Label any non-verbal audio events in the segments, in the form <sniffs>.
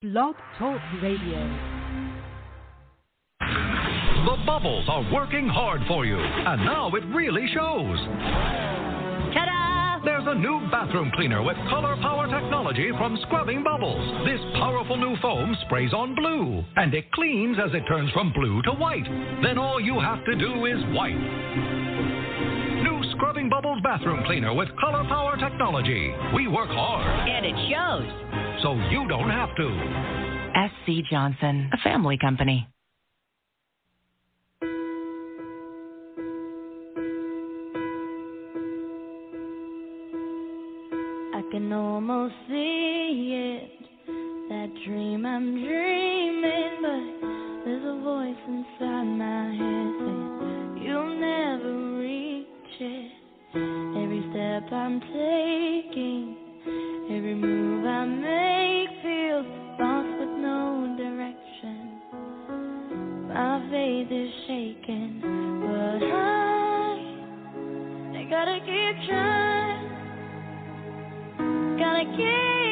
Blog Talk Radio. The bubbles are working hard for you, and now it really shows. Ta-da! There's a new bathroom cleaner with color power technology from Scrubbing Bubbles. This powerful new foam sprays on blue, and it cleans as it turns from blue to white. Then all you have to do is wipe. New Bubbles bathroom cleaner with color power technology. We work hard, And it shows. so you don't have to. SC Johnson, a family company. I can almost see it. That dream I'm dreaming, but there's a voice inside my head saying you'll never reach it. Every step I'm taking, every move I make feels lost with no direction. My faith is shaken, but I, I gotta keep trying. Gotta keep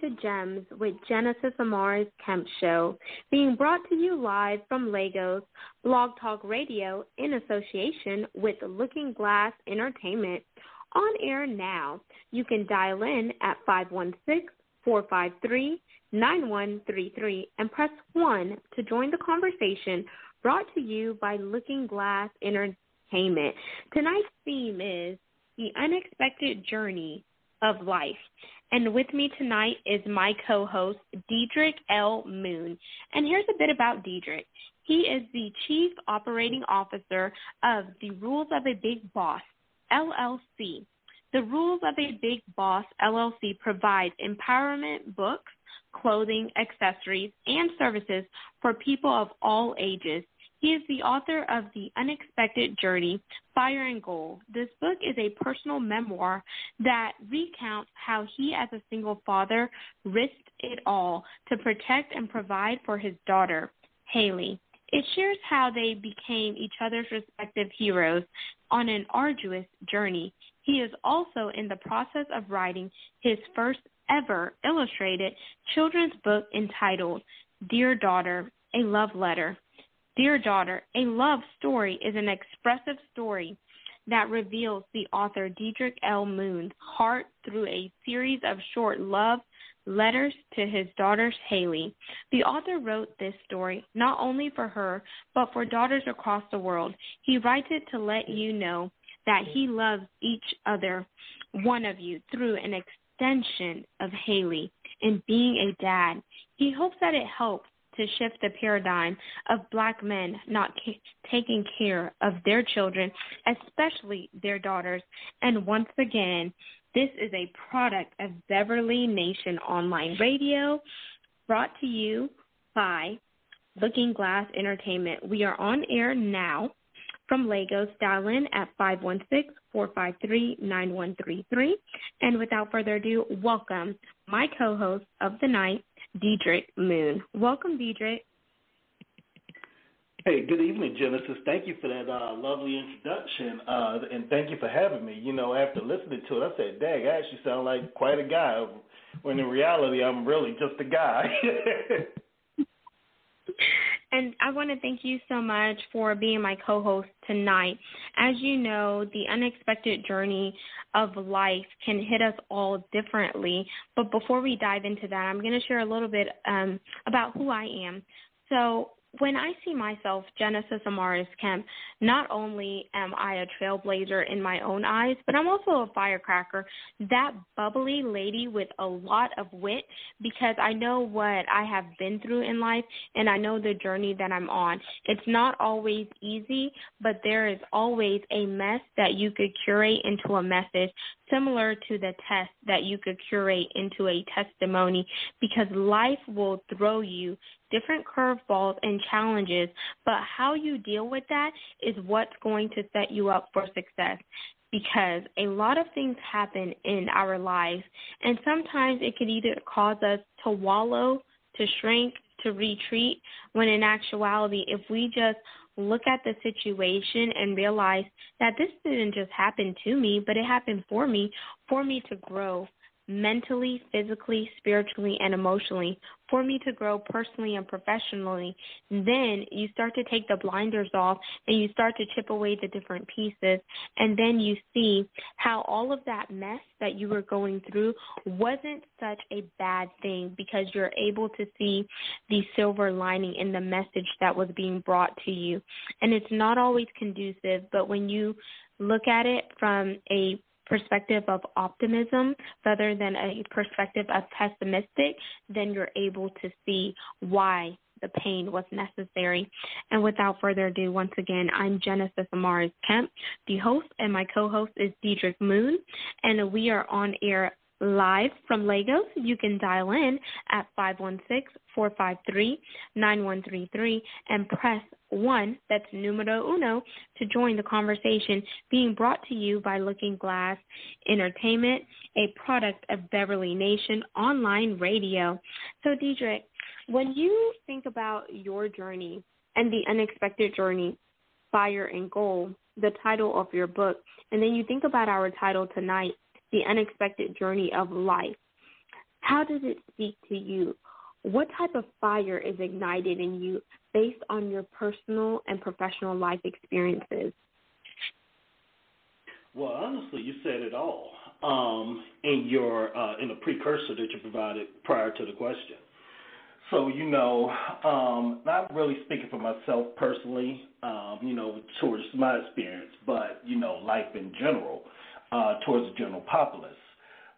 To Gems with Genesis Amaris Kemp Show, being brought to you live from Lagos Blog Talk Radio in association with Looking Glass Entertainment. On air now. You can dial in at 516 453 9133 and press 1 to join the conversation brought to you by Looking Glass Entertainment. Tonight's theme is the unexpected journey of life. And with me tonight is my co host, Diedrich L. Moon. And here's a bit about Diedrich. He is the Chief Operating Officer of the Rules of a Big Boss, LLC. The Rules of a Big Boss, LLC provides empowerment books, clothing, accessories, and services for people of all ages. He is the author of The Unexpected Journey, Fire and Gold. This book is a personal memoir that recounts how he, as a single father, risked it all to protect and provide for his daughter, Haley. It shares how they became each other's respective heroes on an arduous journey. He is also in the process of writing his first ever illustrated children's book entitled Dear Daughter, a Love Letter. Dear Daughter, a love story is an expressive story that reveals the author Diedrich L. Moon's heart through a series of short love letters to his daughter Haley. The author wrote this story not only for her, but for daughters across the world. He writes it to let you know that he loves each other, one of you, through an extension of Haley in being a dad. He hopes that it helps to shift the paradigm of black men not ca- taking care of their children, especially their daughters. And once again, this is a product of Beverly Nation Online Radio, brought to you by Looking Glass Entertainment. We are on air now from Lagos. Dial in at 516-453-9133. And without further ado, welcome my co-host of the night, Diedrich Moon. Welcome, Diedrich. Hey, good evening, Genesis. Thank you for that uh, lovely introduction, uh, and thank you for having me. You know, after listening to it, I said, "Dang, I actually sound like quite a guy." When in reality, I'm really just a guy. <laughs> And I want to thank you so much for being my co host tonight. As you know, the unexpected journey of life can hit us all differently. But before we dive into that, I'm going to share a little bit um, about who I am. So, when I see myself, Genesis Amaris Kemp, not only am I a trailblazer in my own eyes, but I'm also a firecracker, that bubbly lady with a lot of wit, because I know what I have been through in life and I know the journey that I'm on. It's not always easy, but there is always a mess that you could curate into a message, similar to the test that you could curate into a testimony, because life will throw you different curveballs and challenges, but how you deal with that is what's going to set you up for success. Because a lot of things happen in our lives, and sometimes it could either cause us to wallow, to shrink, to retreat, when in actuality, if we just look at the situation and realize that this didn't just happen to me, but it happened for me, for me to grow, mentally, physically, spiritually, and emotionally for me to grow personally and professionally. Then you start to take the blinders off and you start to chip away the different pieces. And then you see how all of that mess that you were going through wasn't such a bad thing because you're able to see the silver lining in the message that was being brought to you. And it's not always conducive, but when you look at it from a perspective of optimism rather than a perspective of pessimistic, then you're able to see why the pain was necessary. And without further ado, once again, I'm Genesis Amaris Kemp, the host, and my co host is Diedrich Moon, and we are on air live from Lagos. You can dial in at 516-453-9133 and press 1, that's numero uno, to join the conversation being brought to you by Looking Glass Entertainment, a product of Beverly Nation Online Radio. So, Diedrich, when you think about your journey and the unexpected journey, Fire and Gold, the title of your book, and then you think about our title tonight, the unexpected journey of life. How does it speak to you? What type of fire is ignited in you based on your personal and professional life experiences? Well, honestly, you said it all um, in your uh, in the precursor that you provided prior to the question. So, you know, um, not really speaking for myself personally, um, you know, towards my experience, but, you know, life in general uh, towards the general populace.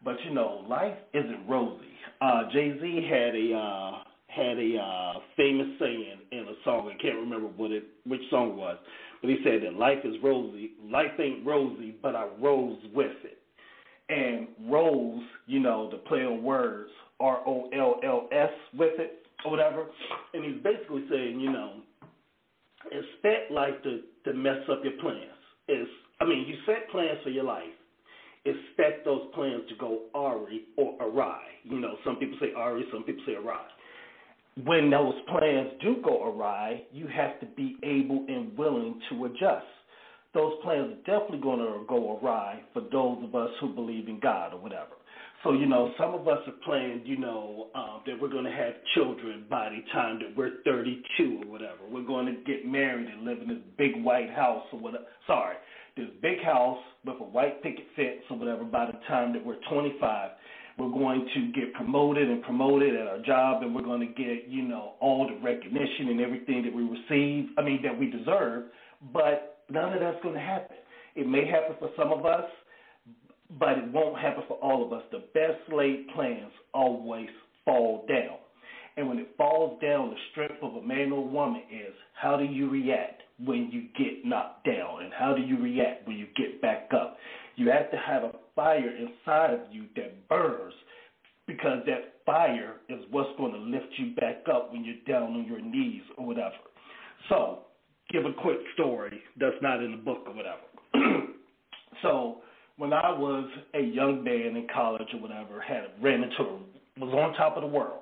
But you know, life isn't rosy. Uh, Jay Z had a uh, had a uh, famous saying in a song. I can't remember what it, which song it was, but he said that life is rosy. Life ain't rosy, but I rose with it. And rose, you know, the play on words, R O L L S with it or whatever. And he's basically saying, you know, expect life to to mess up your plans. Is I mean, you set plans for your life expect those plans to go awry or awry. You know, some people say awry, some people say awry. When those plans do go awry, you have to be able and willing to adjust. Those plans are definitely going to go awry for those of us who believe in God or whatever. So, you know, some of us are planned, you know, um, that we're going to have children by the time that we're 32 or whatever. We're going to get married and live in this big white house or whatever. Sorry, this big house with a white picket fence or whatever by the time that we're 25. We're going to get promoted and promoted at our job, and we're going to get, you know, all the recognition and everything that we receive, I mean, that we deserve, but none of that's going to happen. It may happen for some of us, but it won't happen for all of us. The best laid plans always fall down. And when it falls down, the strength of a man or woman is how do you react? when you get knocked down? And how do you react when you get back up? You have to have a fire inside of you that burns because that fire is what's going to lift you back up when you're down on your knees or whatever. So, give a quick story that's not in the book or whatever. <clears throat> so, when I was a young man in college or whatever, had ran into was on top of the world.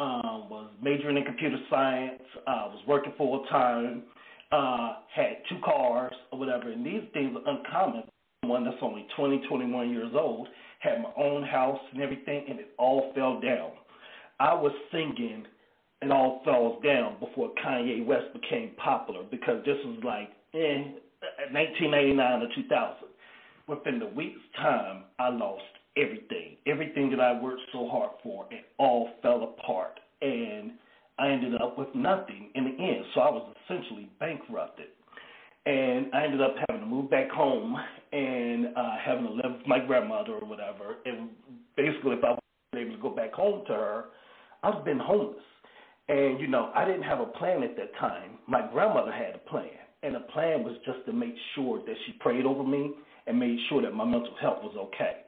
Um, was majoring in computer science. Uh, was working full time uh, had two cars or whatever, and these things are uncommon. One that's only 20, 21 years old, had my own house and everything, and it all fell down. I was singing It All Falls Down before Kanye West became popular because this was like in 1999 or 2000. Within the week's time, I lost everything. Everything that I worked so hard for, it all fell apart. And I ended up with nothing in the end. So I was essentially bankrupted. And I ended up having to move back home and uh, having to live with my grandmother or whatever. And basically, if I was able to go back home to her, I'd have been homeless. And, you know, I didn't have a plan at that time. My grandmother had a plan. And the plan was just to make sure that she prayed over me and made sure that my mental health was okay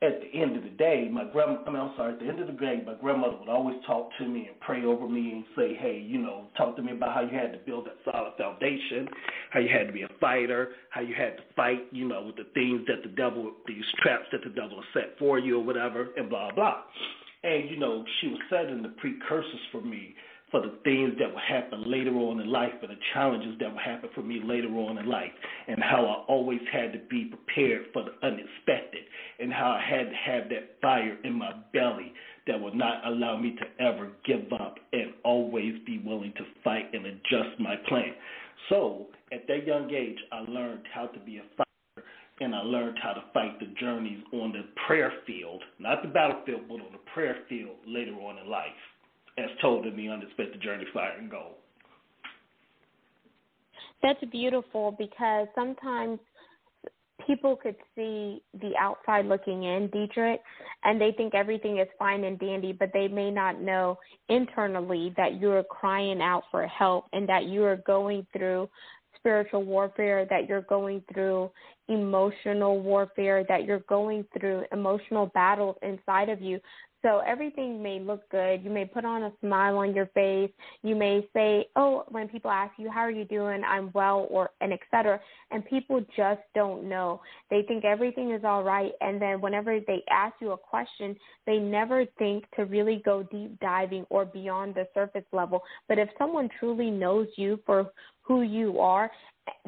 at the end of the day, my grandma, I mean, I'm sorry, at the end of the day, my grandmother would always talk to me and pray over me and say, hey, you know, talk to me about how you had to build that solid foundation, how you had to be a fighter, how you had to fight, you know, with the things that the devil, these traps that the devil set for you or whatever, and blah, blah. And, you know, she was setting the precursors for me for the things that will happen later on in life and the challenges that will happen for me later on in life and how I always had to be prepared for the unexpected and how I had to have that fire in my belly that would not allow me to ever give up and always be willing to fight and adjust my plan. So at that young age, I learned how to be a fighter and I learned how to fight the journeys on the prayer field, not the battlefield, but on the prayer field later on in life as told in the unexpected journey, fire and gold. That's beautiful because sometimes people could see the outside looking in, Diedrich, and they think everything is fine and dandy, but they may not know internally that you're crying out for help and that you are going through spiritual warfare, that you're going through emotional warfare, that you're going through emotional battles inside of you so everything may look good. You may put on a smile on your face. You may say, "Oh," when people ask you, "How are you doing?" "I'm well," or and etc. And people just don't know. They think everything is all right, and then whenever they ask you a question, they never think to really go deep diving or beyond the surface level. But if someone truly knows you for who you are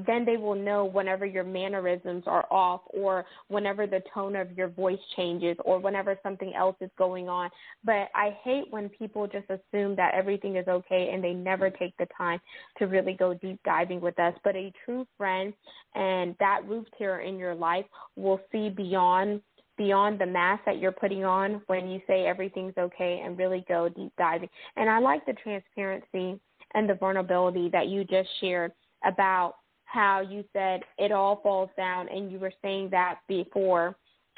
then they will know whenever your mannerisms are off or whenever the tone of your voice changes or whenever something else is going on. But I hate when people just assume that everything is okay and they never mm-hmm. take the time to really go deep diving with us. But a true friend and that roof tear in your life will see beyond beyond the mask that you're putting on when you say everything's okay and really go deep diving. And I like the transparency and the vulnerability that you just shared about how you said it all falls down, and you were saying that before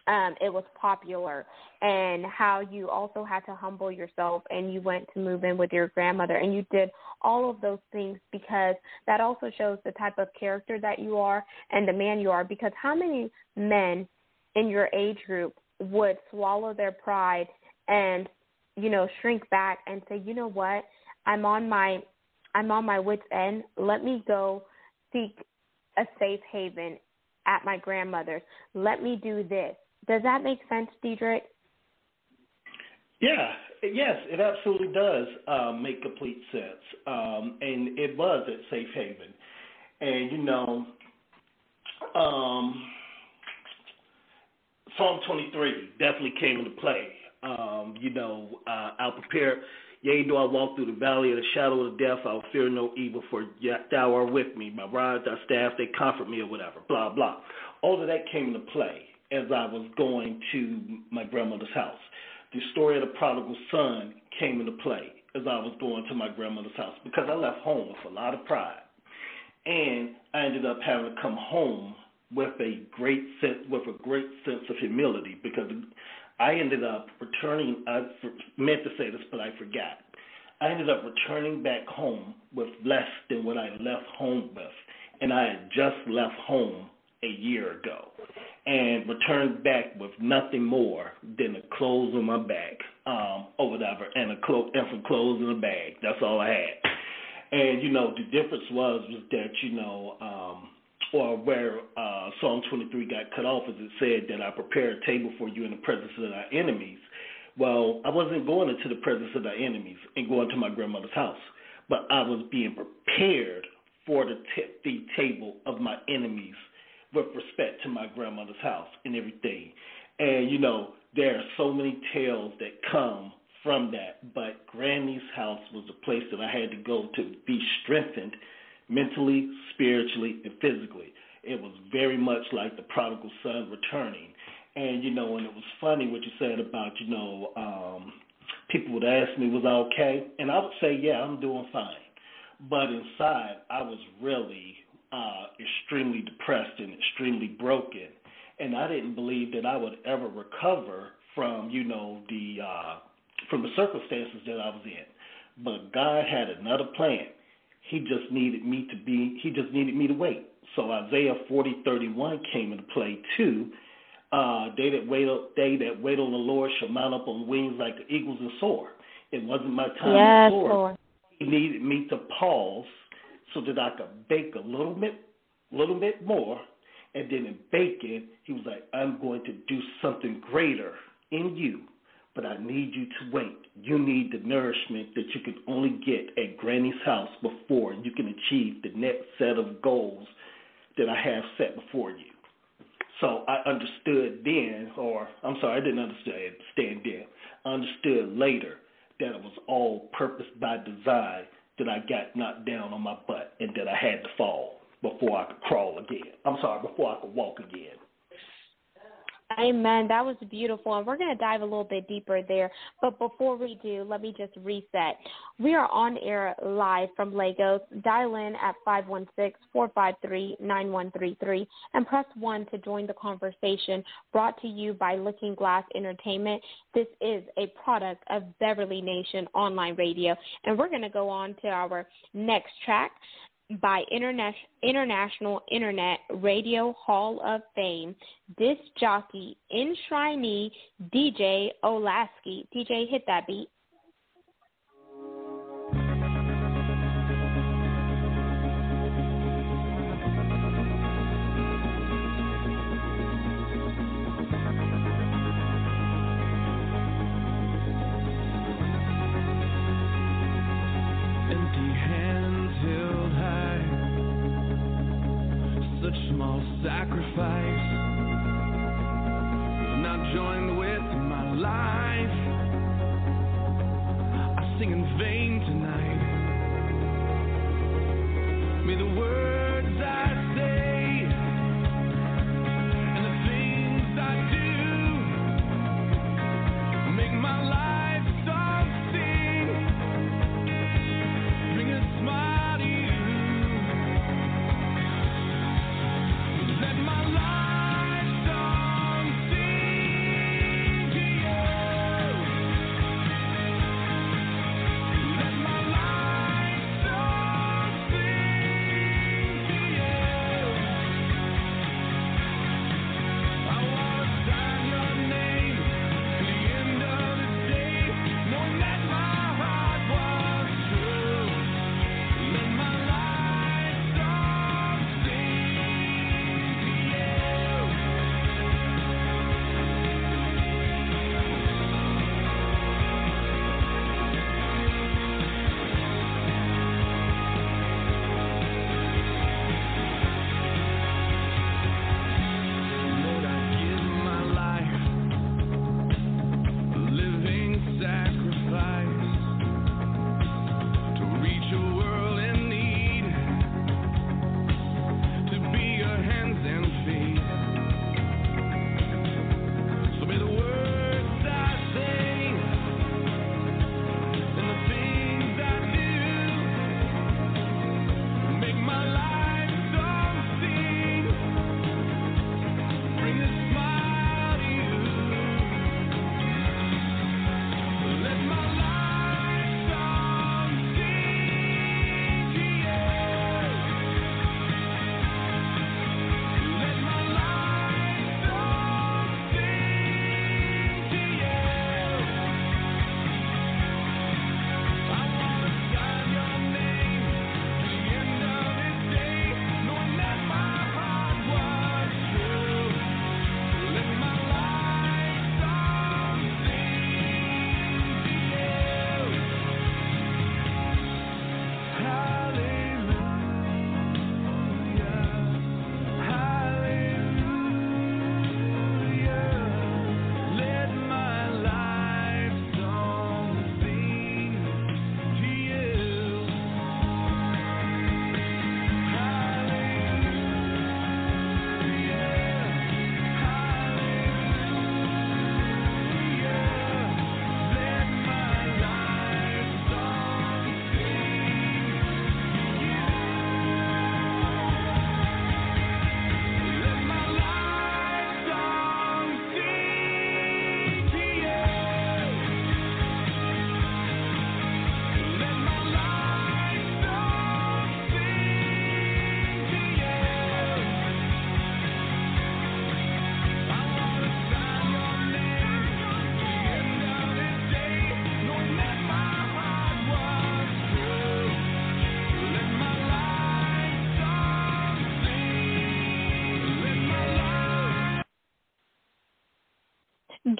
um, it was popular, and how you also had to humble yourself and you went to move in with your grandmother, and you did all of those things because that also shows the type of character that you are and the man you are. Because how many men in your age group would swallow their pride and you know shrink back and say, you know what, I'm on my I'm on my wits end. Let me go seek a safe haven at my grandmother's. Let me do this. Does that make sense, Diedrich? Yeah, yes, it absolutely does um, make complete sense. Um, and it was at Safe Haven. And, you know, um, Psalm 23 definitely came into play. Um, you know, uh, I'll prepare, yea, do I walk through the valley of the shadow of death, I'll fear no evil, for thou art with me. My rod, thy staff, they comfort me, or whatever, blah, blah. All of that came into play as I was going to my grandmother's house. The story of the prodigal son came into play as I was going to my grandmother's house because I left home with a lot of pride. And I ended up having to come home with a great sense with a great sense of humility because I ended up returning I meant to say this but I forgot. I ended up returning back home with less than what I left home with. And I had just left home a year ago and returned back with nothing more than the clothes on my back, um, or whatever, and a clo- and some clothes in a bag. That's all I had. And you know, the difference was was that you know, um, or where uh, Psalm 23 got cut off, as it said that I prepare a table for you in the presence of thy enemies. Well, I wasn't going into the presence of thy enemies and going to my grandmother's house, but I was being prepared for the, t- the table of my enemies with respect to my grandmother's house and everything. And you know, there are so many tales that come from that, but Granny's house was a place that I had to go to be strengthened mentally, spiritually, and physically. It was very much like the prodigal son returning. And you know, and it was funny what you said about, you know, um people would ask me, was I okay? And I would say, Yeah, I'm doing fine. But inside I was really uh, extremely depressed and extremely broken, and I didn't believe that I would ever recover from you know the uh, from the circumstances that I was in. But God had another plan. He just needed me to be. He just needed me to wait. So Isaiah forty thirty one came into play too. Uh, they that wait, they that wait on the Lord shall mount up on wings like the eagles and soar. It wasn't my time yes, to soar. Lord. He needed me to pause so that I could bake a little bit, little bit more. And then in baking, he was like, I'm going to do something greater in you, but I need you to wait. You need the nourishment that you can only get at Granny's house before you can achieve the next set of goals that I have set before you. So I understood then, or I'm sorry, I didn't understand then. I understood later that it was all purpose by design that I got knocked down on my butt and that I had to fall before I could crawl again. I'm sorry, before I could walk again. Amen. That was beautiful. And we're going to dive a little bit deeper there. But before we do, let me just reset. We are on air live from Lagos. Dial in at 516 453 9133 and press 1 to join the conversation brought to you by Looking Glass Entertainment. This is a product of Beverly Nation Online Radio. And we're going to go on to our next track by International Internet Radio Hall of Fame, disc jockey, enshrinee DJ Olasky. DJ, hit that beat.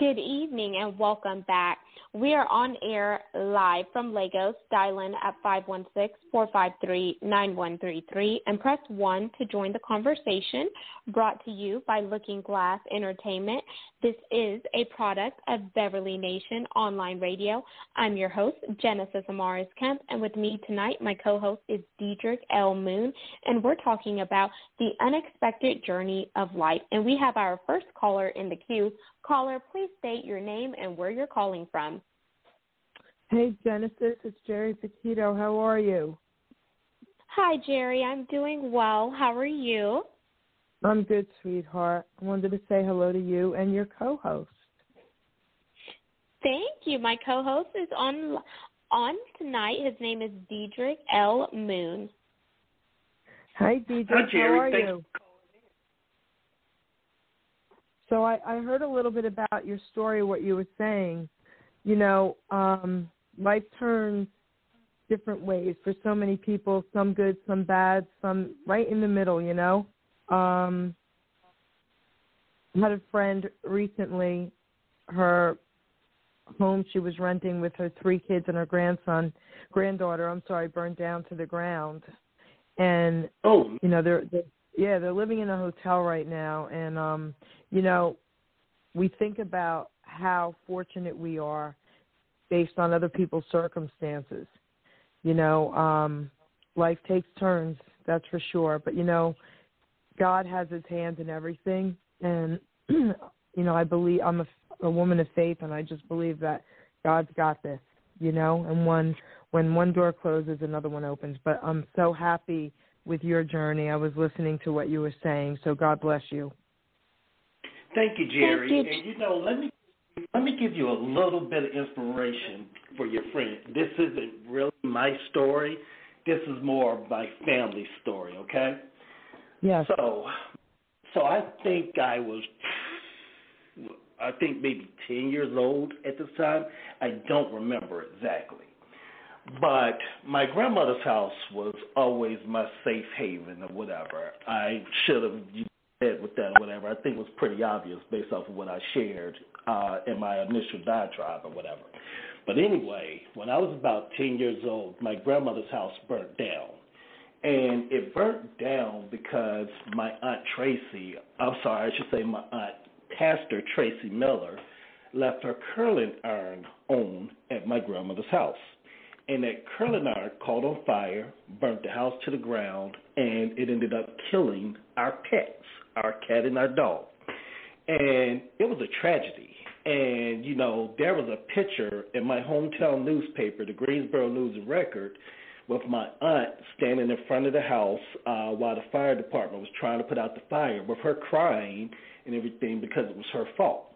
Good evening and welcome back. We are on air live from Lagos. Dial in at 516-453-9133 and press 1 to join the conversation brought to you by Looking Glass Entertainment. This is a product of Beverly Nation Online Radio. I'm your host, Genesis Amaris Kemp, and with me tonight, my co-host is Diedrich L. Moon, and we're talking about the unexpected journey of life. And we have our first caller in the queue. Caller, please state your name and where you're calling from. Hey, Genesis, it's Jerry Paquito. How are you? Hi, Jerry. I'm doing well. How are you? I'm good, sweetheart. I wanted to say hello to you and your co-host. Thank you. My co-host is on on tonight. His name is Diedrich L. Moon. Hi, Diedrich. Hi, Jerry. How are Thanks you? So I, I heard a little bit about your story, what you were saying. You know, um, life turns different ways for so many people, some good, some bad, some right in the middle, you know. Um had a friend recently, her home she was renting with her three kids and her grandson granddaughter, I'm sorry, burned down to the ground. And Oh, you know, they're, they're yeah, they're living in a hotel right now and um, you know, we think about how fortunate we are based on other people's circumstances. You know, um, life takes turns, that's for sure. But you know, God has His hand in everything, and <clears throat> you know, I believe I'm a, a woman of faith, and I just believe that God's got this. You know, and when when one door closes, another one opens. But I'm so happy with your journey. I was listening to what you were saying, so God bless you. Thank you, Jerry. Thank you. And you know, let me let me give you a little bit of inspiration for your friend. This isn't really my story. This is more of my family story, okay? Yes. So, so I think I was, I think maybe ten years old at this time. I don't remember exactly, but my grandmother's house was always my safe haven or whatever. I should have said with that or whatever. I think it was pretty obvious based off of what I shared uh, in my initial diatribe or whatever. But anyway, when I was about 10 years old, my grandmother's house burnt down. And it burnt down because my Aunt Tracy, I'm sorry, I should say my Aunt Pastor Tracy Miller, left her curling iron on at my grandmother's house. And that curling iron caught on fire, burnt the house to the ground, and it ended up killing our pets, our cat and our dog. And it was a tragedy. And, you know, there was a picture in my hometown newspaper, the Greensboro News and Record, with my aunt standing in front of the house uh, while the fire department was trying to put out the fire, with her crying and everything because it was her fault.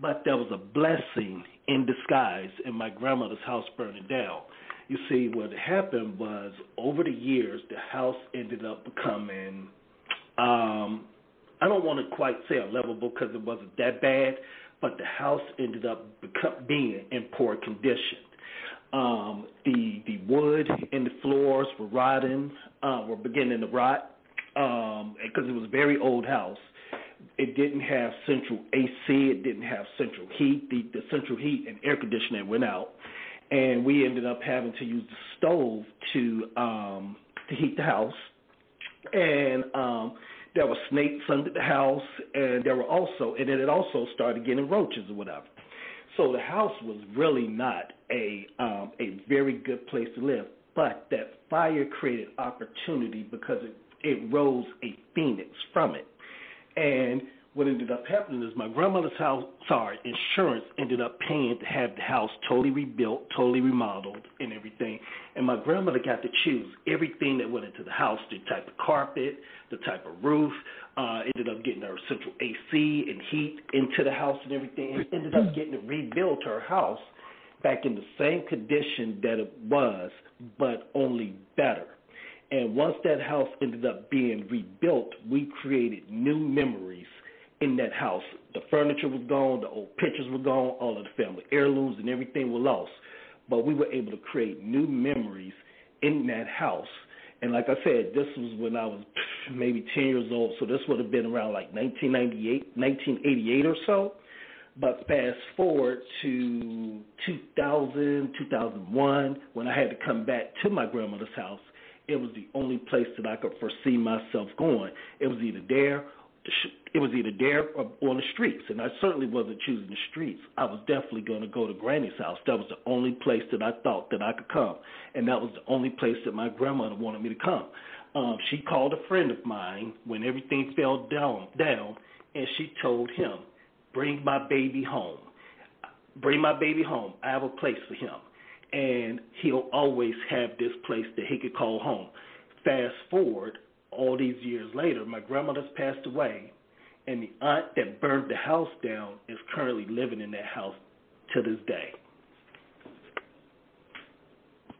But there was a blessing in disguise in my grandmother's house burning down. You see, what happened was over the years, the house ended up becoming, um, I don't want to quite say unlivable because it wasn't that bad, but the house ended up become, being in poor condition. Um, the the wood and the floors were rotting, uh, were beginning to rot because it was a very old house. It didn't have central AC. It didn't have central heat. The, the central heat and air conditioning went out, and we ended up having to use the stove to um, to heat the house. And um, there were snakes under the house, and there were also, and it had also started getting roaches or whatever. So the house was really not a um, a very good place to live. But that fire created opportunity because it it rose a phoenix from it. And what ended up happening is my grandmother's house, sorry, insurance ended up paying to have the house totally rebuilt, totally remodeled, and everything. And my grandmother got to choose everything that went into the house the type of carpet, the type of roof. Uh, ended up getting her central AC and heat into the house and everything, and ended up getting to rebuild her house back in the same condition that it was, but only better. And once that house ended up being rebuilt, we created new memories in that house. The furniture was gone, the old pictures were gone, all of the family heirlooms and everything were lost. But we were able to create new memories in that house. And like I said, this was when I was <sniffs> maybe 10 years old, so this would have been around like 1998, 1988 or so. But fast forward to 2000, 2001, when I had to come back to my grandmother's house, it was the only place that I could foresee myself going. It was either there, it was either there or on the streets, and I certainly wasn't choosing the streets. I was definitely going to go to Granny's house. That was the only place that I thought that I could come, and that was the only place that my grandmother wanted me to come. Um, she called a friend of mine when everything fell down, down, and she told him, "Bring my baby home. Bring my baby home. I have a place for him." and he'll always have this place that he could call home. Fast forward all these years later, my grandmother's passed away, and the aunt that burned the house down is currently living in that house to this day.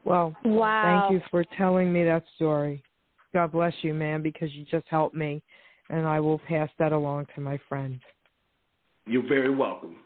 Well, wow. thank you for telling me that story. God bless you, man, because you just helped me, and I will pass that along to my friend. You're very welcome.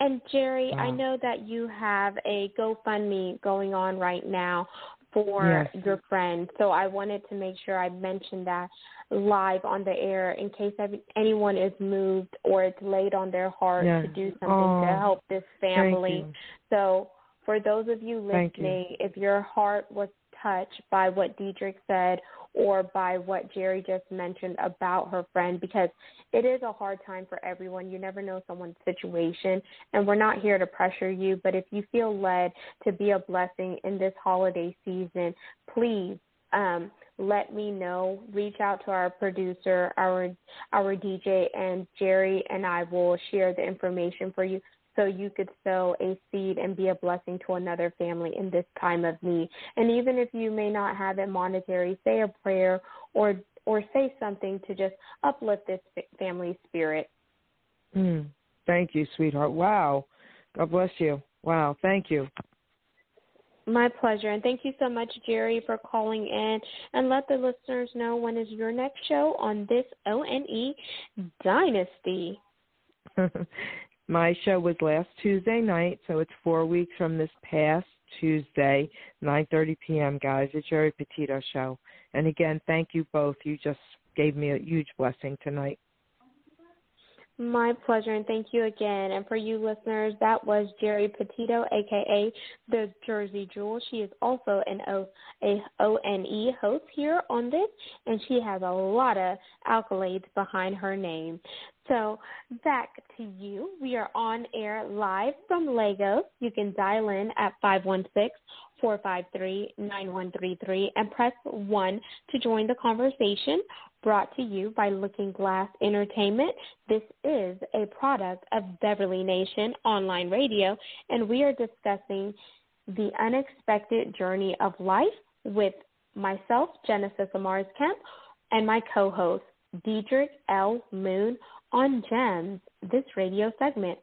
And Jerry, wow. I know that you have a GoFundMe going on right now for yes. your friend. So I wanted to make sure I mentioned that live on the air in case anyone is moved or it's laid on their heart yeah. to do something oh, to help this family. So for those of you listening, you. if your heart was touched by what Diedrich said or by what Jerry just mentioned about her friend because it is a hard time for everyone. You never know someone's situation, and we're not here to pressure you, but if you feel led to be a blessing in this holiday season, please um, let me know. Reach out to our producer, our our DJ, and Jerry and I will share the information for you so you could sow a seed and be a blessing to another family in this time of need. And even if you may not have it monetary, say a prayer or or say something to just uplift this family spirit. Mm, thank you, sweetheart. Wow. God bless you. Wow. Thank you. My pleasure. And thank you so much, Jerry, for calling in. And let the listeners know when is your next show on this ONE Dynasty. <laughs> My show was last Tuesday night, so it's four weeks from this past Tuesday, 9:30 p.m. Guys, it's Jerry Petito show. And again, thank you both. You just gave me a huge blessing tonight. My pleasure, and thank you again. And for you listeners, that was Jerry Petito, aka the Jersey Jewel. She is also an O a ONE host here on this, and she has a lot of accolades behind her name. So back to you. We are on air live from Lagos. You can dial in at 516 453 9133 and press 1 to join the conversation brought to you by Looking Glass Entertainment. This is a product of Beverly Nation Online Radio, and we are discussing the unexpected journey of life with myself, Genesis Amaris Kemp, and my co host, Diedrich L. Moon, on GEMS, this radio segment.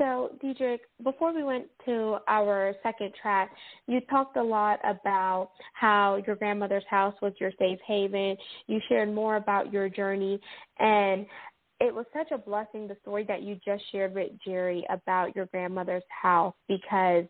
So, Diedrich, before we went to our second track, you talked a lot about how your grandmother's house was your safe haven. You shared more about your journey, and it was such a blessing the story that you just shared with Jerry about your grandmother's house because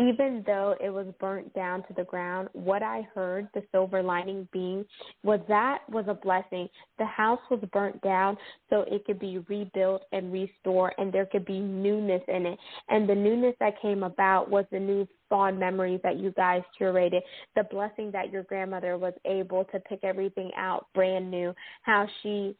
even though it was burnt down to the ground, what I heard, the silver lining being, was that was a blessing. The house was burnt down so it could be rebuilt and restored, and there could be newness in it. And the newness that came about was the new fond memories that you guys curated, the blessing that your grandmother was able to pick everything out brand new, how she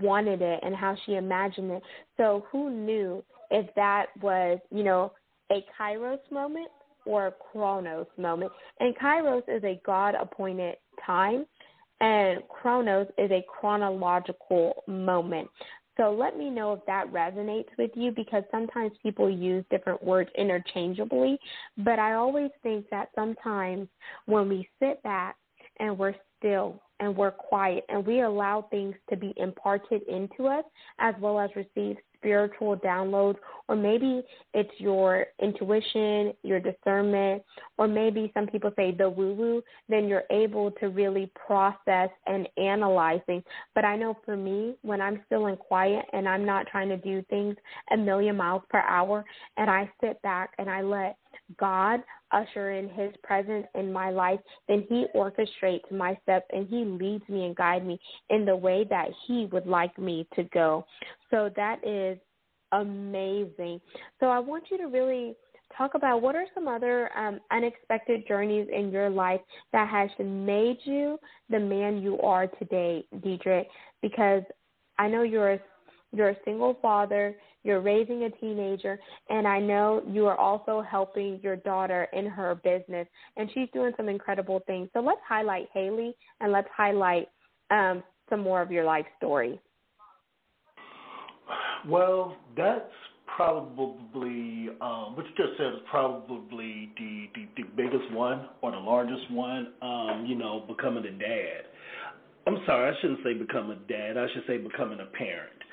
wanted it and how she imagined it. So who knew if that was, you know, a kairos moment or a chronos moment. And kairos is a God appointed time, and chronos is a chronological moment. So let me know if that resonates with you because sometimes people use different words interchangeably. But I always think that sometimes when we sit back and we're still and we're quiet and we allow things to be imparted into us as well as receive spiritual downloads, or maybe it's your intuition, your discernment, or maybe some people say the woo woo, then you're able to really process and analyze things. But I know for me, when I'm still in quiet and I'm not trying to do things a million miles per hour, and I sit back and I let God usher in his presence in my life, then he orchestrates my steps and he leads me and guides me in the way that he would like me to go. So that is amazing. So I want you to really talk about what are some other um, unexpected journeys in your life that has made you the man you are today, Diedrich. Because I know you're a, you're a single father, you're raising a teenager, and I know you are also helping your daughter in her business, and she's doing some incredible things. So let's highlight Haley and let's highlight um, some more of your life story. Well, that's probably um, what you just said is probably the, the the biggest one or the largest one. Um, you know, becoming a dad. I'm sorry, I shouldn't say become a dad. I should say becoming a parent.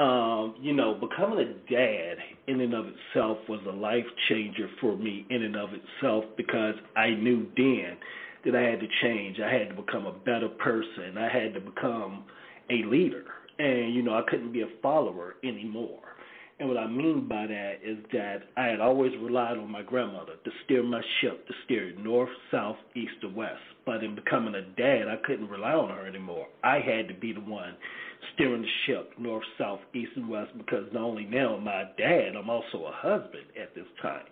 Um, you know, becoming a dad in and of itself was a life changer for me in and of itself because I knew then that I had to change. I had to become a better person. I had to become a leader. And, you know, I couldn't be a follower anymore. And what I mean by that is that I had always relied on my grandmother to steer my ship, to steer north, south, east, or west. But in becoming a dad, I couldn't rely on her anymore. I had to be the one steering the ship north, south, east, and west because not only now am I a dad, I'm also a husband at this time.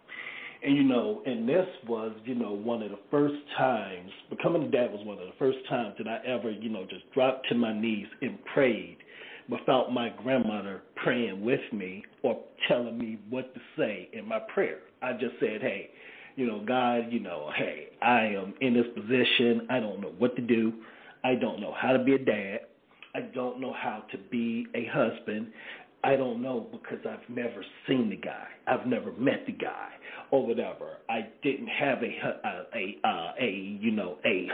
And you know, and this was, you know, one of the first times becoming a dad was one of the first times that I ever, you know, just dropped to my knees and prayed without my grandmother praying with me or telling me what to say in my prayer. I just said, hey, you know, God, you know, hey, I am in this position. I don't know what to do. I don't know how to be a dad. I don't know how to be a husband. I don't know because I've never seen the guy. I've never met the guy or whatever. I didn't have a a a, uh, a you know a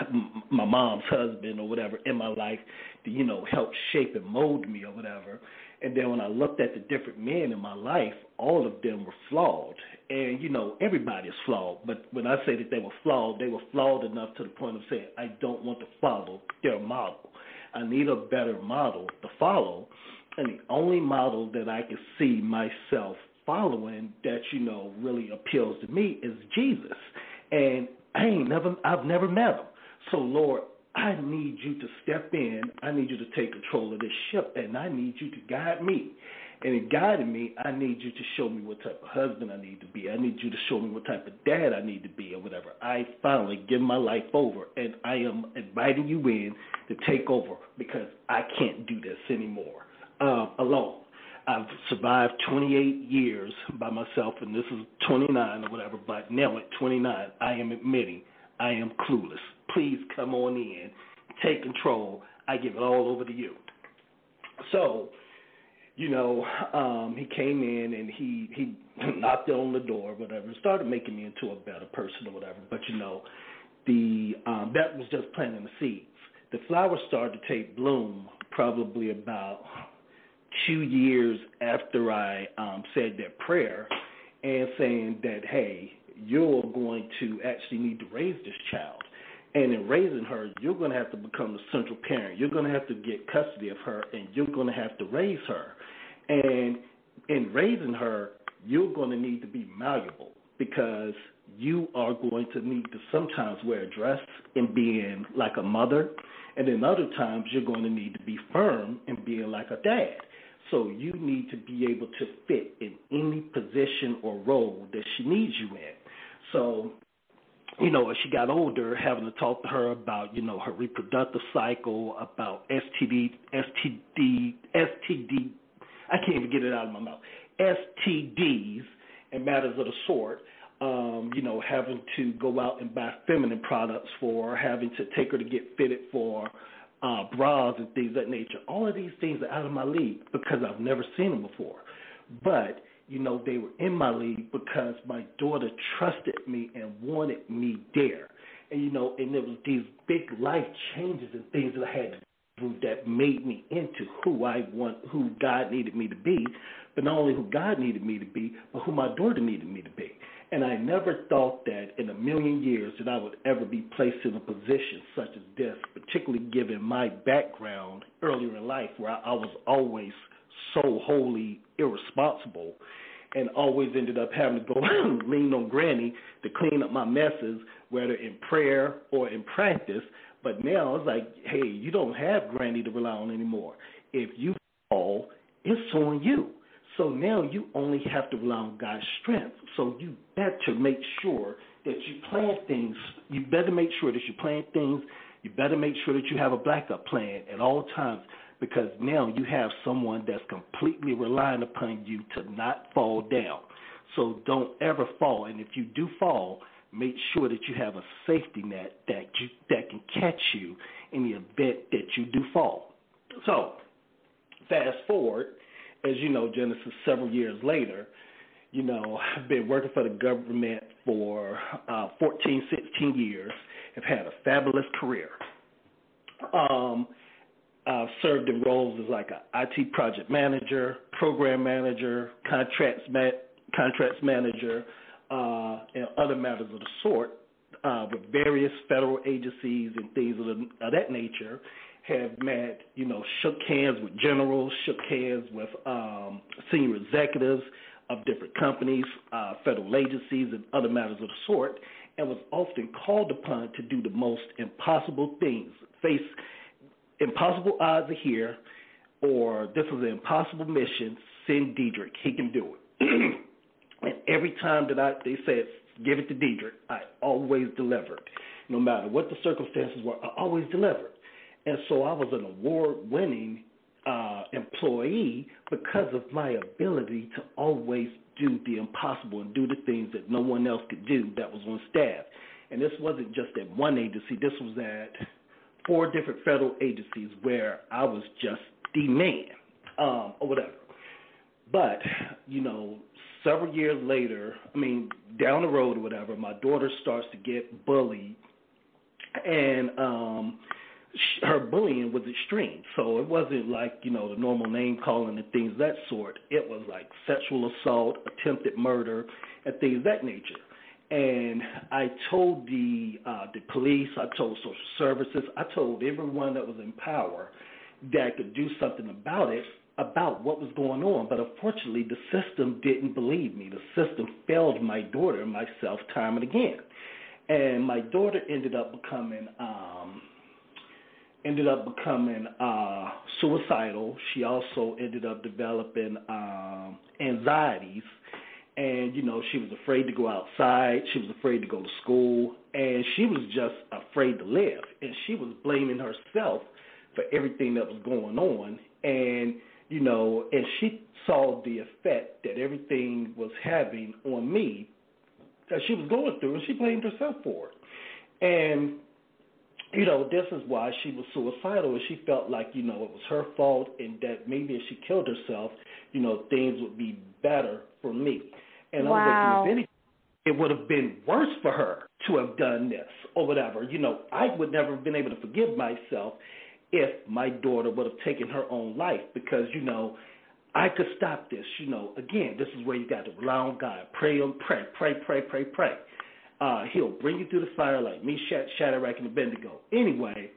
my mom's husband or whatever in my life to you know help shape and mold me or whatever. And then when I looked at the different men in my life, all of them were flawed. And you know everybody is flawed, but when I say that they were flawed, they were flawed enough to the point of saying I don't want to follow their model. I need a better model to follow and the only model that I can see myself following that you know really appeals to me is Jesus. And I ain't never I've never met him. So Lord, I need you to step in. I need you to take control of this ship and I need you to guide me. And it guided me, I need you to show me what type of husband I need to be. I need you to show me what type of dad I need to be or whatever. I finally give my life over and I am inviting you in to take over because I can't do this anymore uh, alone. I've survived 28 years by myself, and this is 29 or whatever. But now at 29, I am admitting I am clueless. Please come on in, take control. I give it all over to you. So, you know, um, he came in and he he <laughs> knocked on the door, or whatever, and started making me into a better person or whatever. But you know, the um, that was just planting the seeds. The flowers started to take bloom probably about two years after I um, said that prayer and saying that, hey, you're going to actually need to raise this child. And in raising her, you're going to have to become the central parent. You're going to have to get custody of her, and you're going to have to raise her. And in raising her, you're going to need to be malleable because you are going to need to sometimes wear a dress and being like a mother, and then other times you're going to need to be firm and being like a dad. So you need to be able to fit in any position or role that she needs you in. So, you know, as she got older, having to talk to her about, you know, her reproductive cycle, about STD, STD, STD, I can't even get it out of my mouth, STDs and matters of the sort. Um, you know, having to go out and buy feminine products for, having to take her to get fitted for uh, bras and things of that nature. All of these things are out of my league because I've never seen them before. But you know, they were in my league because my daughter trusted me and wanted me there. And you know, and there was these big life changes and things that I had to do that made me into who I want, who God needed me to be, but not only who God needed me to be, but who my daughter needed me to be. And I never thought that in a million years that I would ever be placed in a position such as this, particularly given my background earlier in life where I, I was always so wholly irresponsible and always ended up having to go <laughs> lean on granny to clean up my messes, whether in prayer or in practice. But now it's like, hey, you don't have granny to rely on anymore. If you fall, it's on you. So now you only have to rely on God's strength. So you better make sure that you plan things. You better make sure that you plan things. You better make sure that you have a backup plan at all times because now you have someone that's completely relying upon you to not fall down. So don't ever fall. And if you do fall, make sure that you have a safety net that you, that can catch you in the event that you do fall. So fast forward, as you know, Genesis several years later, you know, I've been working for the government for uh, 14, 16 years. Have had a fabulous career. Um, I've served in roles as like a IT project manager, program manager, contracts ma- contracts manager, uh, and other matters of the sort uh, with various federal agencies and things of, the, of that nature. Have met, you know, shook hands with generals, shook hands with um, senior executives of different companies, uh, federal agencies, and other matters of the sort, and was often called upon to do the most impossible things, face impossible odds are here, or this is an impossible mission, send Diedrich. He can do it. <clears throat> and every time that I they said, give it to Diedrich, I always delivered. No matter what the circumstances were, I always delivered. And so I was an award winning uh, employee because of my ability to always do the impossible and do the things that no one else could do that was on staff. And this wasn't just at one agency, this was at four different federal agencies where I was just the man, um, or whatever. But, you know, several years later, I mean, down the road or whatever, my daughter starts to get bullied. And um her bullying was extreme. So it wasn't like, you know, the normal name calling and things that sort. It was like sexual assault, attempted murder, and things that nature and I told the uh, the police, I told social services, I told everyone that was in power that could do something about it, about what was going on. But unfortunately, the system didn't believe me. The system failed my daughter and myself time and again. And my daughter ended up becoming um, ended up becoming uh, suicidal. She also ended up developing um, anxieties and you know she was afraid to go outside. She was afraid to go to school. And she was just afraid to live. And she was blaming herself for everything that was going on. And you know and she saw the effect that everything was having on me that she was going through and she blamed herself for it. And you know this is why she was suicidal. And she felt like you know it was her fault and that maybe if she killed herself you know things would be better for me and wow. I'm thinking, if it would have been worse for her to have done this or whatever. You know, I would never have been able to forgive myself if my daughter would have taken her own life because, you know, I could stop this. You know, again, this is where you got to rely on God. Pray on pray, pray, pray, pray, pray. Uh, he'll bring you through the fire like me, Shadrach, and Abednego. Anyway,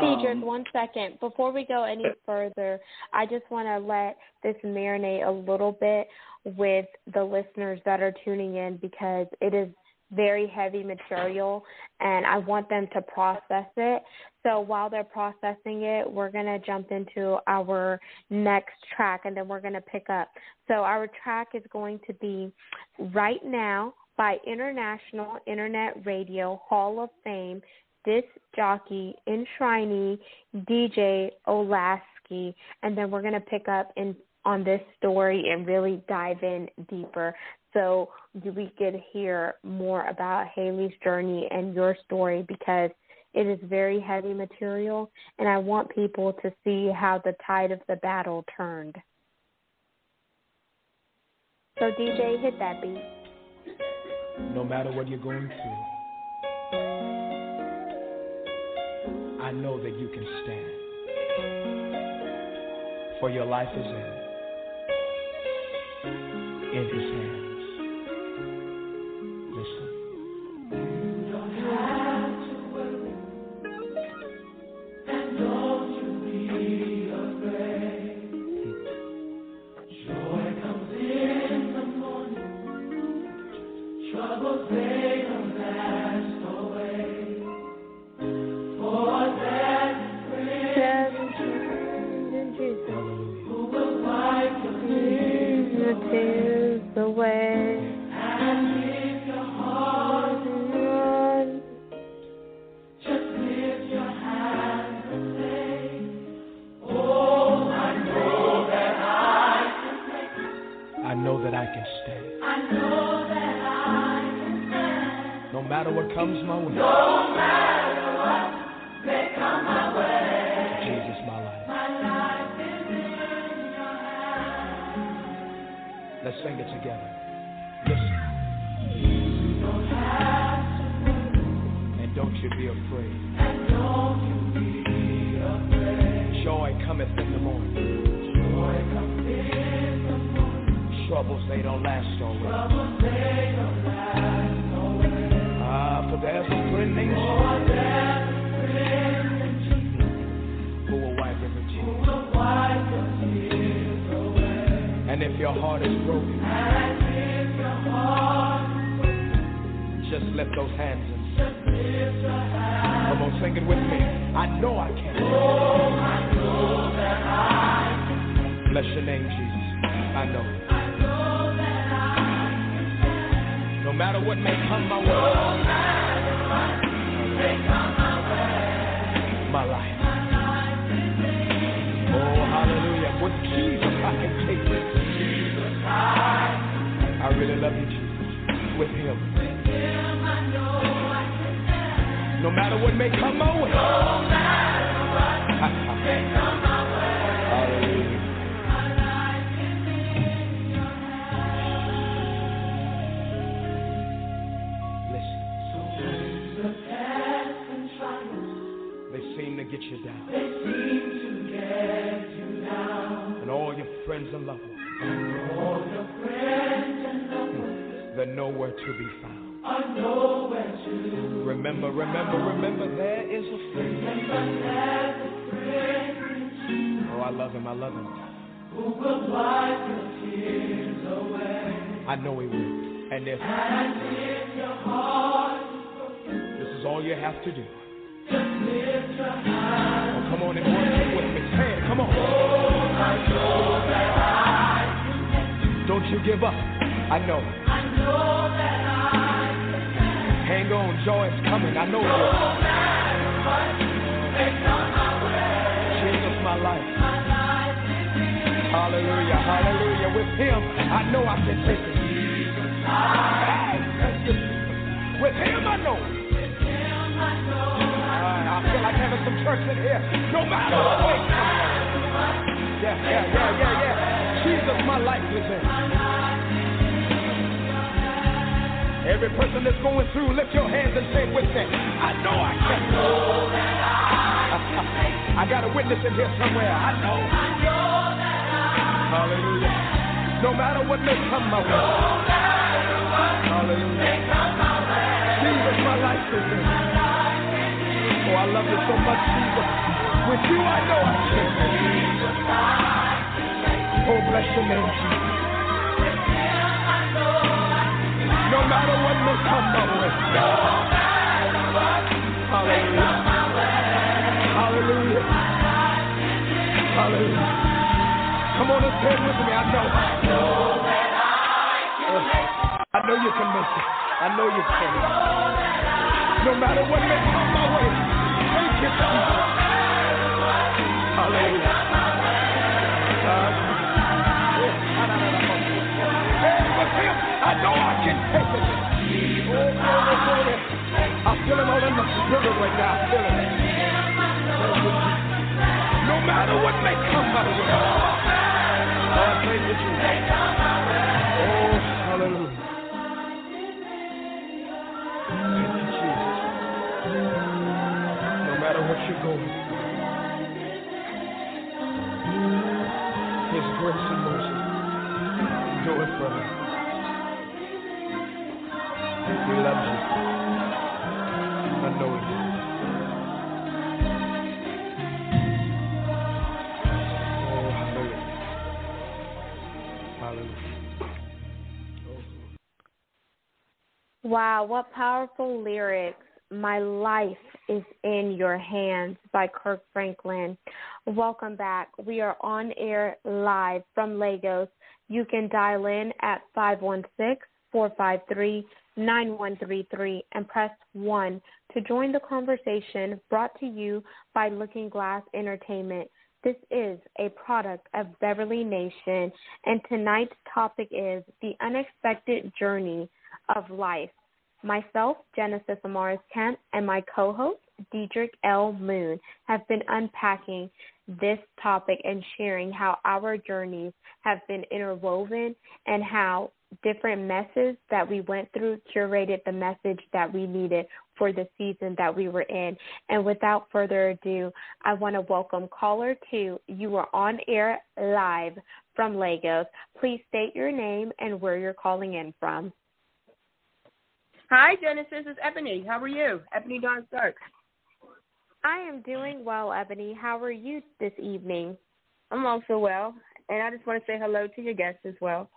Cedric, um, one second. Before we go any further, I just want to let this marinate a little bit with the listeners that are tuning in because it is very heavy material and I want them to process it. So while they're processing it, we're going to jump into our next track and then we're going to pick up. So our track is going to be Right Now by International Internet Radio Hall of Fame disc jockey enshrinee DJ Olasky and then we're going to pick up in on this story and really dive in deeper so we could hear more about Haley's journey and your story because it is very heavy material and I want people to see how the tide of the battle turned. So DJ hit that beat. No matter what you're going through, I know that you can stand. For your life is in in his hands. I know. I know that I can Hang on. Joy is coming. I know it No way. Jesus, my life. My life Hallelujah. Hallelujah. With Him, I know I can take it. With Him, I know. With Him I know Uh, I feel like having some church in here. No matter what. Yeah, yeah, yeah, yeah, yeah. Jesus, my life is in. Every person that's going through, lift your hands and say with me. I know I can. I know that I can. I got a witness in here somewhere. I know. I know that I Hallelujah. No matter what may come my way. No matter what Hallelujah. Jesus, my life is in. Oh, I love you so much, Jesus. With you, I know I can. Oh, bless your name, Jesus. No matter what may come my way. Hallelujah. Hallelujah. Hallelujah. Come on and say it with me. I know. I know you can make it. I know you can. No matter what may come my way. Thank you, Jesus. Hallelujah. I know I can it. Thank you, Jesus. No matter what may come my way. God, thank you, Oh, hallelujah. Thank you, Jesus. No matter what you're going His grace and mercy do it forever. He Wow, what powerful lyrics. My life is in your hands by Kirk Franklin. Welcome back. We are on air live from Lagos. You can dial in at 516 453 9133 and press 1 to join the conversation brought to you by Looking Glass Entertainment. This is a product of Beverly Nation, and tonight's topic is the unexpected journey of life. Myself, Genesis Amaris Kemp, and my co host, Diedrich L. Moon, have been unpacking this topic and sharing how our journeys have been interwoven and how different messes that we went through curated the message that we needed for the season that we were in. And without further ado, I want to welcome caller two. You are on air live from Lagos. Please state your name and where you're calling in from. Hi, Genesis. It's Ebony. How are you? Ebony Dawn Stark. I am doing well, Ebony. How are you this evening? I'm also well. And I just want to say hello to your guest as well.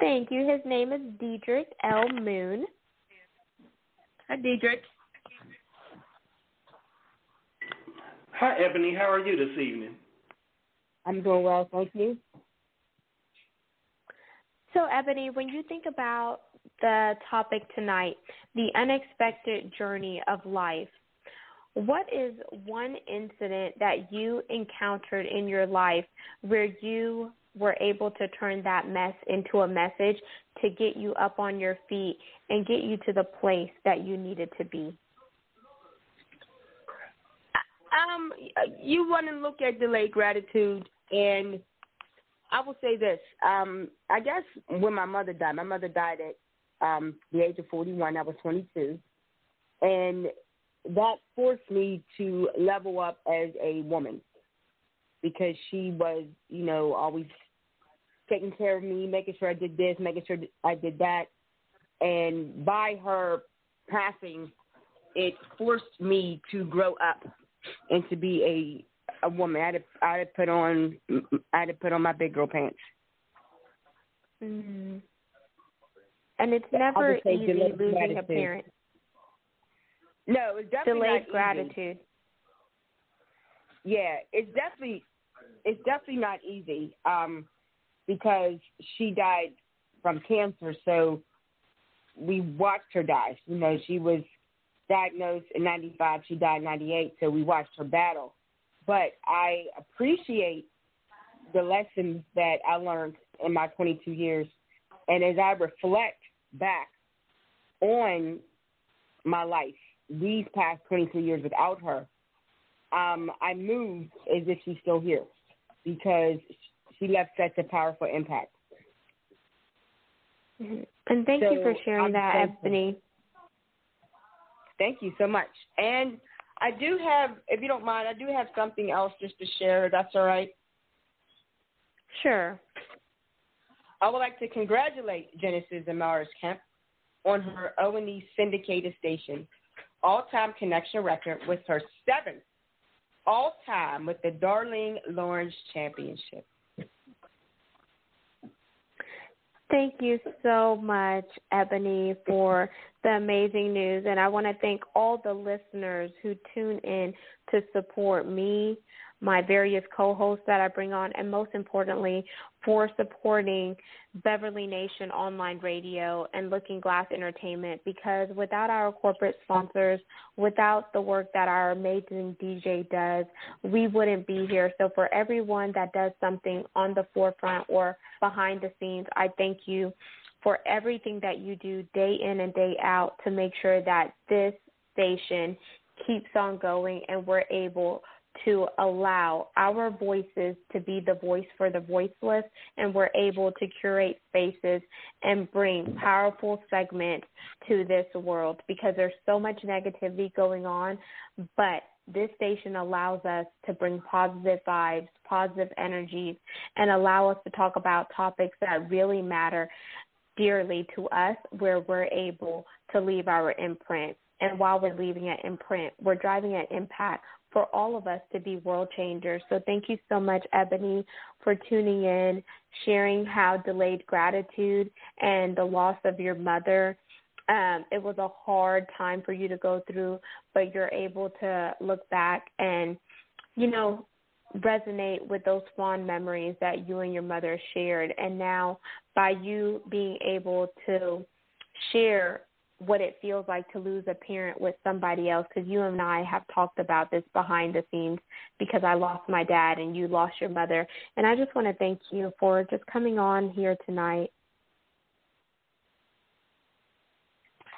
Thank you. His name is Diedrich L. Moon. Hi, Diedrich. Hi, Ebony. How are you this evening? I'm doing well, thank you. So, Ebony, when you think about the topic tonight, the unexpected journey of life, what is one incident that you encountered in your life where you were able to turn that mess into a message to get you up on your feet and get you to the place that you needed to be? Um, you want to look at delayed gratitude, and I will say this. Um, I guess when my mother died, my mother died at um, the age of 41. I was 22, and that forced me to level up as a woman because she was, you know, always taking care of me, making sure I did this, making sure I did that. And by her passing, it forced me to grow up and to be a a woman. I had to, I had to put on I had to put on my big girl pants. Mm-hmm. And it's never easy losing gratitude. a parent. No, it's definitely delayed not gratitude. Easy. Yeah, it's definitely it's definitely not easy um, because she died from cancer. So we watched her die. You know, she was diagnosed in '95. She died in '98. So we watched her battle. But I appreciate the lessons that I learned in my 22 years, and as I reflect back on my life these past 22 years without her, um, I moved as if she's still here because she left such a powerful impact. Mm-hmm. And thank so you for sharing I'm that, thankful. Ebony. Thank you so much. And I do have, if you don't mind, I do have something else just to share. That's all right. Sure. I would like to congratulate Genesis Amaris Kemp on her O&E syndicated station all-time connection record with her seventh all-time with the Darling Lawrence Championship. Thank you so much, Ebony, for the amazing news. And I want to thank all the listeners who tune in to support me, my various co hosts that I bring on, and most importantly, for supporting Beverly Nation Online Radio and Looking Glass Entertainment because without our corporate sponsors, without the work that our amazing DJ does, we wouldn't be here. So for everyone that does something on the forefront or behind the scenes, I thank you for everything that you do day in and day out to make sure that this station keeps on going and we're able to allow our voices to be the voice for the voiceless, and we're able to curate spaces and bring powerful segments to this world because there's so much negativity going on, but this station allows us to bring positive vibes, positive energies, and allow us to talk about topics that really matter dearly to us where we're able to leave our imprint. And while we're leaving an imprint, we're driving an impact for all of us to be world changers. So thank you so much, Ebony, for tuning in, sharing how delayed gratitude and the loss of your mother. Um, it was a hard time for you to go through, but you're able to look back and, you know, resonate with those fond memories that you and your mother shared. And now, by you being able to share what it feels like to lose a parent with somebody else because you and I have talked about this behind the scenes because I lost my dad and you lost your mother. And I just want to thank you for just coming on here tonight.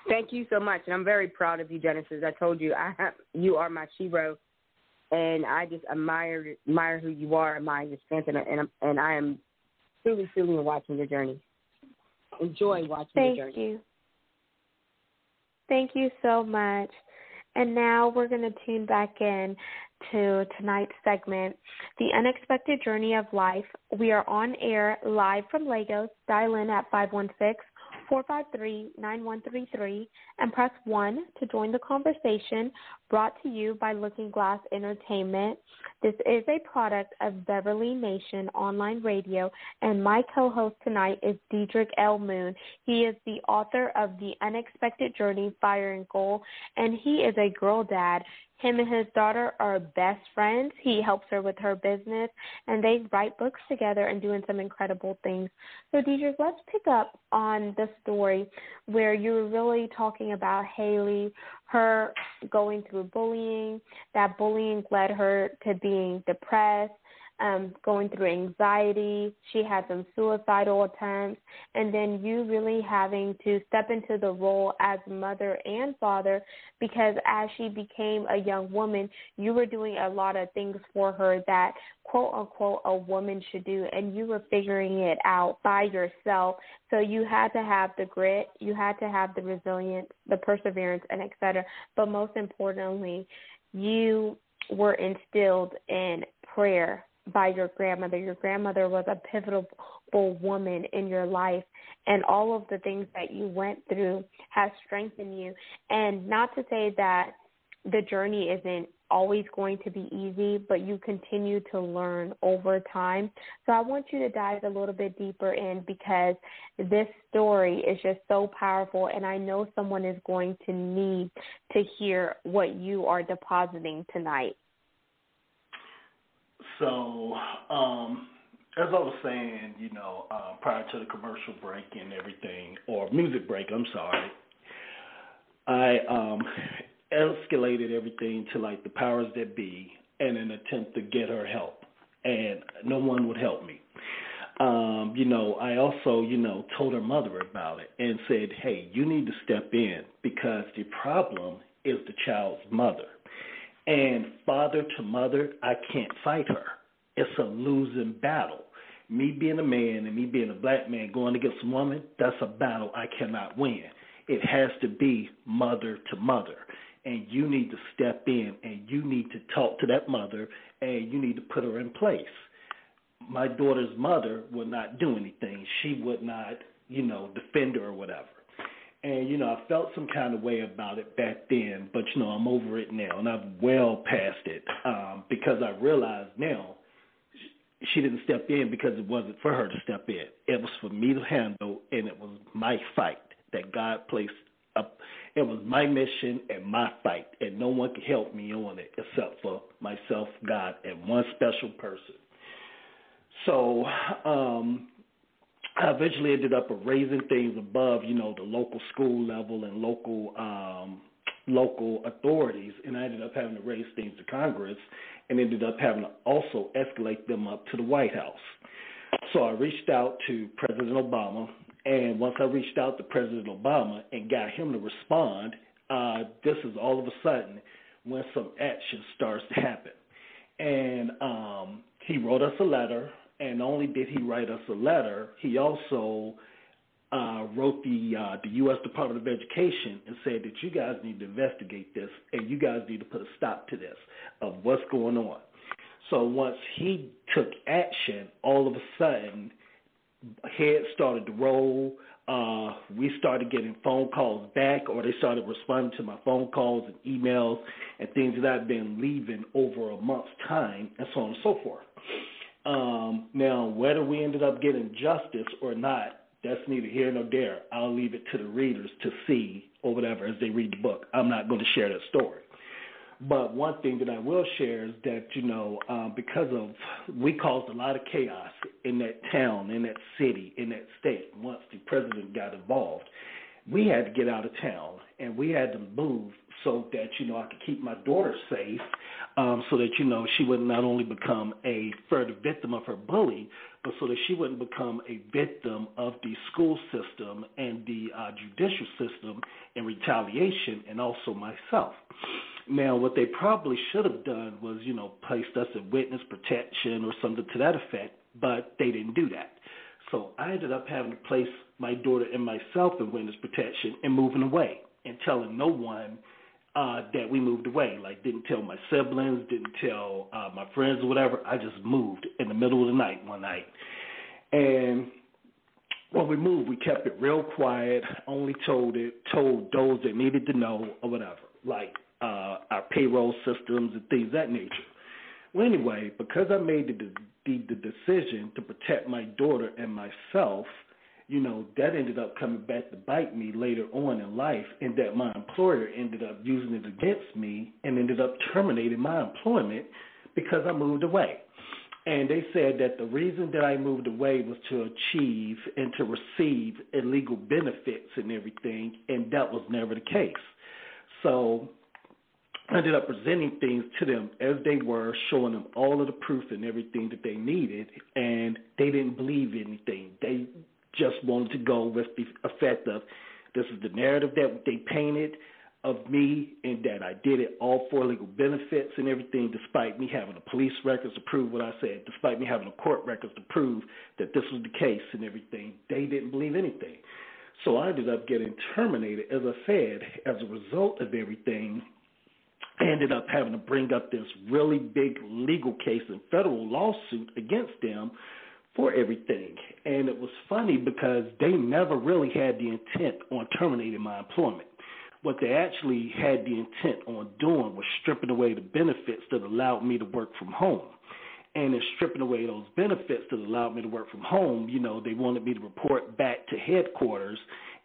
Thank you so much, and I'm very proud of you, Genesis. I told you I have, you are my hero, and I just admire admire who you are, admire your strength, and and, and I am truly feeling watching your journey. Enjoy watching Thank your journey. Thank you. Thank you so much. And now we're going to tune back in to tonight's segment, The Unexpected Journey of Life. We are on air live from Lagos. Dial in at 516 453-9133 and press 1 to join the conversation brought to you by Looking Glass Entertainment. This is a product of Beverly Nation Online Radio and my co-host tonight is Diedrich L. Moon. He is the author of The Unexpected Journey, Fire and Goal, and he is a girl dad him and his daughter are best friends. He helps her with her business, and they write books together and doing some incredible things. So, Diedrich, let's pick up on the story where you were really talking about Haley, her going through bullying. That bullying led her to being depressed um, going through anxiety. She had some suicidal attempts. And then you really having to step into the role as mother and father because as she became a young woman, you were doing a lot of things for her that quote unquote a woman should do. And you were figuring it out by yourself. So you had to have the grit. You had to have the resilience the perseverance and etc but most importantly you were instilled in prayer by your grandmother. Your grandmother was a pivotal woman in your life, and all of the things that you went through has strengthened you. And not to say that the journey isn't always going to be easy, but you continue to learn over time. So I want you to dive a little bit deeper in because this story is just so powerful, and I know someone is going to need to hear what you are depositing tonight. So, um, as I was saying, you know, uh, prior to the commercial break and everything, or music break, I'm sorry, I um, escalated everything to like the powers that be in an attempt to get her help, and no one would help me. Um, you know, I also, you know, told her mother about it and said, hey, you need to step in because the problem is the child's mother. And father to mother, I can't fight her. It's a losing battle. Me being a man and me being a black man going against a woman, that's a battle I cannot win. It has to be mother to mother. And you need to step in and you need to talk to that mother and you need to put her in place. My daughter's mother would not do anything. She would not, you know, defend her or whatever and you know I felt some kind of way about it back then, but you know I'm over it now, and I've well past it um, because I realize now she didn't step in because it wasn't for her to step in. It was for me to handle, and it was my fight that God placed up. It was my mission and my fight, and no one could help me on it except for myself, God, and one special person. So, um, I eventually ended up raising things above, you know, the local school level and local um, local authorities, and I ended up having to raise things to Congress, and ended up having to also escalate them up to the White House. So I reached out to President Obama, and once I reached out to President Obama and got him to respond, uh, this is all of a sudden when some action starts to happen. And um, he wrote us a letter and only did he write us a letter, he also uh, wrote the uh, the U.S. Department of Education and said that you guys need to investigate this and you guys need to put a stop to this of what's going on. So once he took action, all of a sudden, heads started to roll. Uh, we started getting phone calls back, or they started responding to my phone calls and emails and things that I've been leaving over a month's time, and so on and so forth. Um, now, whether we ended up getting justice or not, that's neither here nor there. I'll leave it to the readers to see or whatever as they read the book. I'm not going to share that story. But one thing that I will share is that, you know, um, because of, we caused a lot of chaos in that town, in that city, in that state once the president got involved. We had to get out of town and we had to move so that you know I could keep my daughter safe, um, so that you know she would not not only become a further victim of her bully, but so that she wouldn't become a victim of the school system and the uh, judicial system in retaliation, and also myself. Now, what they probably should have done was, you know, placed us in witness protection or something to that effect, but they didn't do that. So I ended up having to place my daughter and myself in witness protection and moving away and telling no one uh, that we moved away. Like didn't tell my siblings, didn't tell uh, my friends or whatever. I just moved in the middle of the night one night, and when we moved, we kept it real quiet. Only told it told those that needed to know or whatever, like uh, our payroll systems and things that nature. Well, anyway, because I made the, the the decision to protect my daughter and myself you know, that ended up coming back to bite me later on in life, and that my employer ended up using it against me and ended up terminating my employment because I moved away. And they said that the reason that I moved away was to achieve and to receive illegal benefits and everything, and that was never the case. So I ended up presenting things to them as they were, showing them all of the proof and everything that they needed, and they didn't believe anything. They just wanted to go with the effect of this is the narrative that they painted of me and that I did it all for legal benefits and everything, despite me having the police records to prove what I said, despite me having the court records to prove that this was the case and everything. They didn't believe anything. So I ended up getting terminated, as I said, as a result of everything. I ended up having to bring up this really big legal case and federal lawsuit against them for everything. And it was funny because they never really had the intent on terminating my employment. What they actually had the intent on doing was stripping away the benefits that allowed me to work from home. And in stripping away those benefits that allowed me to work from home, you know, they wanted me to report back to headquarters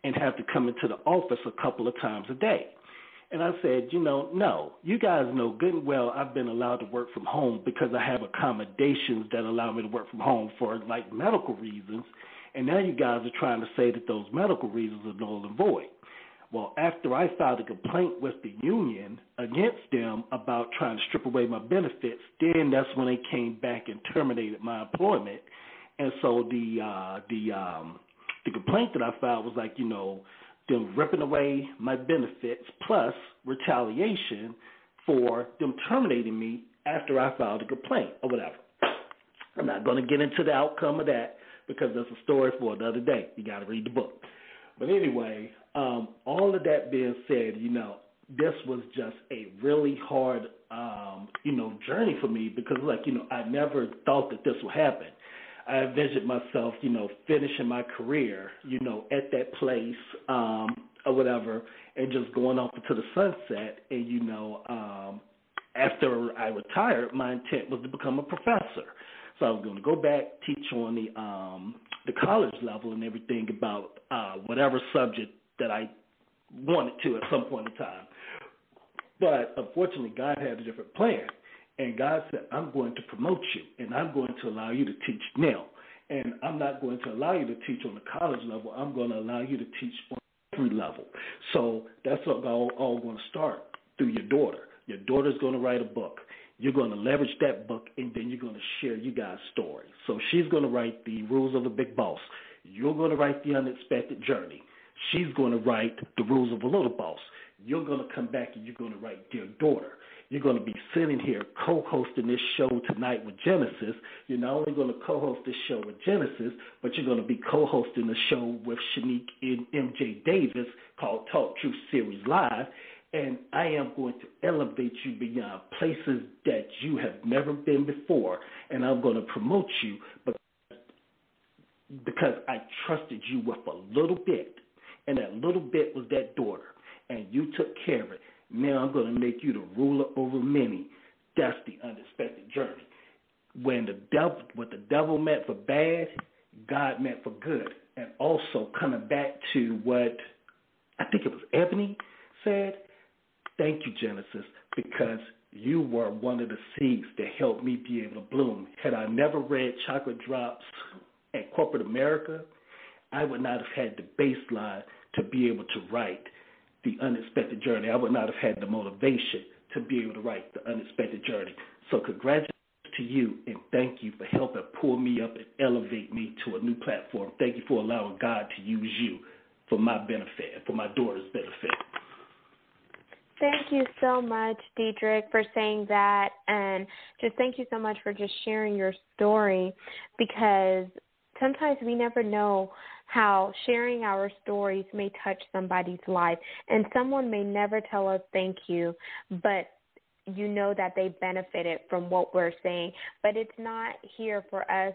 and have to come into the office a couple of times a day. And I said, you know, no, you guys know good and well I've been allowed to work from home because I have accommodations that allow me to work from home for like medical reasons. And now you guys are trying to say that those medical reasons are null and void. Well, after I filed a complaint with the union against them about trying to strip away my benefits, then that's when they came back and terminated my employment. And so the uh, the um, the complaint that I filed was like, you know, them ripping away my benefits plus retaliation for them terminating me after I filed a complaint or whatever. I'm not going to get into the outcome of that because that's a story for another day. You got to read the book. But anyway, um, all of that being said, you know, this was just a really hard, um, you know, journey for me because, like, you know, I never thought that this would happen. I envisioned myself, you know, finishing my career, you know, at that place um, or whatever, and just going off into the sunset. And you know, um, after I retired, my intent was to become a professor. So I was going to go back, teach on the um, the college level and everything about uh, whatever subject that I wanted to at some point in time. But unfortunately, God had a different plan. And God said, I'm going to promote you and I'm going to allow you to teach now. And I'm not going to allow you to teach on the college level. I'm going to allow you to teach on every level. So that's all, all going to start through your daughter. Your daughter's going to write a book. You're going to leverage that book, and then you're going to share you guys' story. So she's going to write the rules of the big boss. You're going to write the unexpected journey. She's going to write the rules of a little boss. You're going to come back and you're going to write dear daughter. You're going to be sitting here co-hosting this show tonight with Genesis. You're not only going to co-host this show with Genesis, but you're going to be co-hosting the show with Shanique and MJ Davis called Talk Truth Series Live. And I am going to elevate you beyond places that you have never been before. And I'm going to promote you because I trusted you with a little bit. And that little bit was that daughter. And you took care of it. Now I'm going to make you the ruler over many. That's the unexpected journey. When the devil, what the devil meant for bad, God meant for good. And also coming back to what I think it was Ebony said. Thank you, Genesis, because you were one of the seeds that helped me be able to bloom. Had I never read Chocolate Drops at corporate America, I would not have had the baseline to be able to write the unexpected journey. I would not have had the motivation to be able to write the unexpected journey. So congratulations to you and thank you for helping pull me up and elevate me to a new platform. Thank you for allowing God to use you for my benefit and for my daughter's benefit. Thank you so much, Diedrich, for saying that. And just thank you so much for just sharing your story because sometimes we never know how sharing our stories may touch somebody's life. And someone may never tell us thank you, but you know that they benefited from what we're saying. But it's not here for us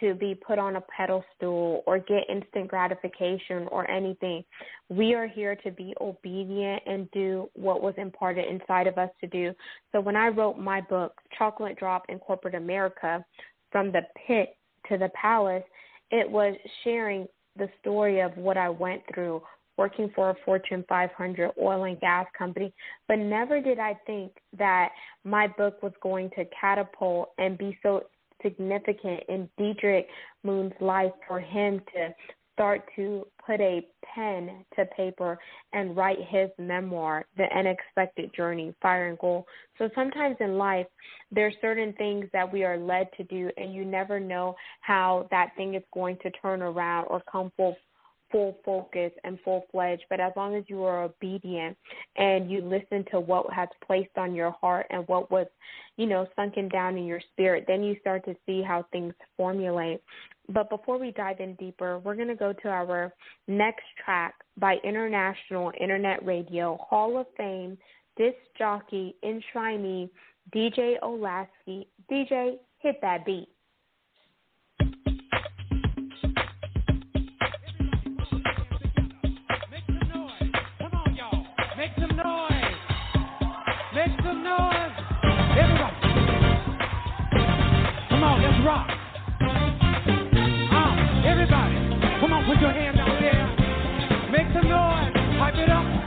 to be put on a pedestal or get instant gratification or anything. We are here to be obedient and do what was imparted inside of us to do. So when I wrote my book, Chocolate Drop in Corporate America, From the Pit to the Palace, it was sharing the story of what I went through working for a Fortune 500 oil and gas company, but never did I think that my book was going to catapult and be so significant in Diedrich Moon's life for him to start to put a pen to paper and write his memoir, The Unexpected Journey, Fire and Gold. So sometimes in life, there are certain things that we are led to do, and you never know how that thing is going to turn around or come full full focus and full fledged, but as long as you are obedient and you listen to what has placed on your heart and what was, you know, sunken down in your spirit, then you start to see how things formulate. But before we dive in deeper, we're going to go to our next track by International Internet Radio Hall of Fame disc jockey, enshrinee, DJ Olasky. DJ, hit that beat. Rock. Uh, everybody, come on, put your hands out there. Make some noise. Pipe it up.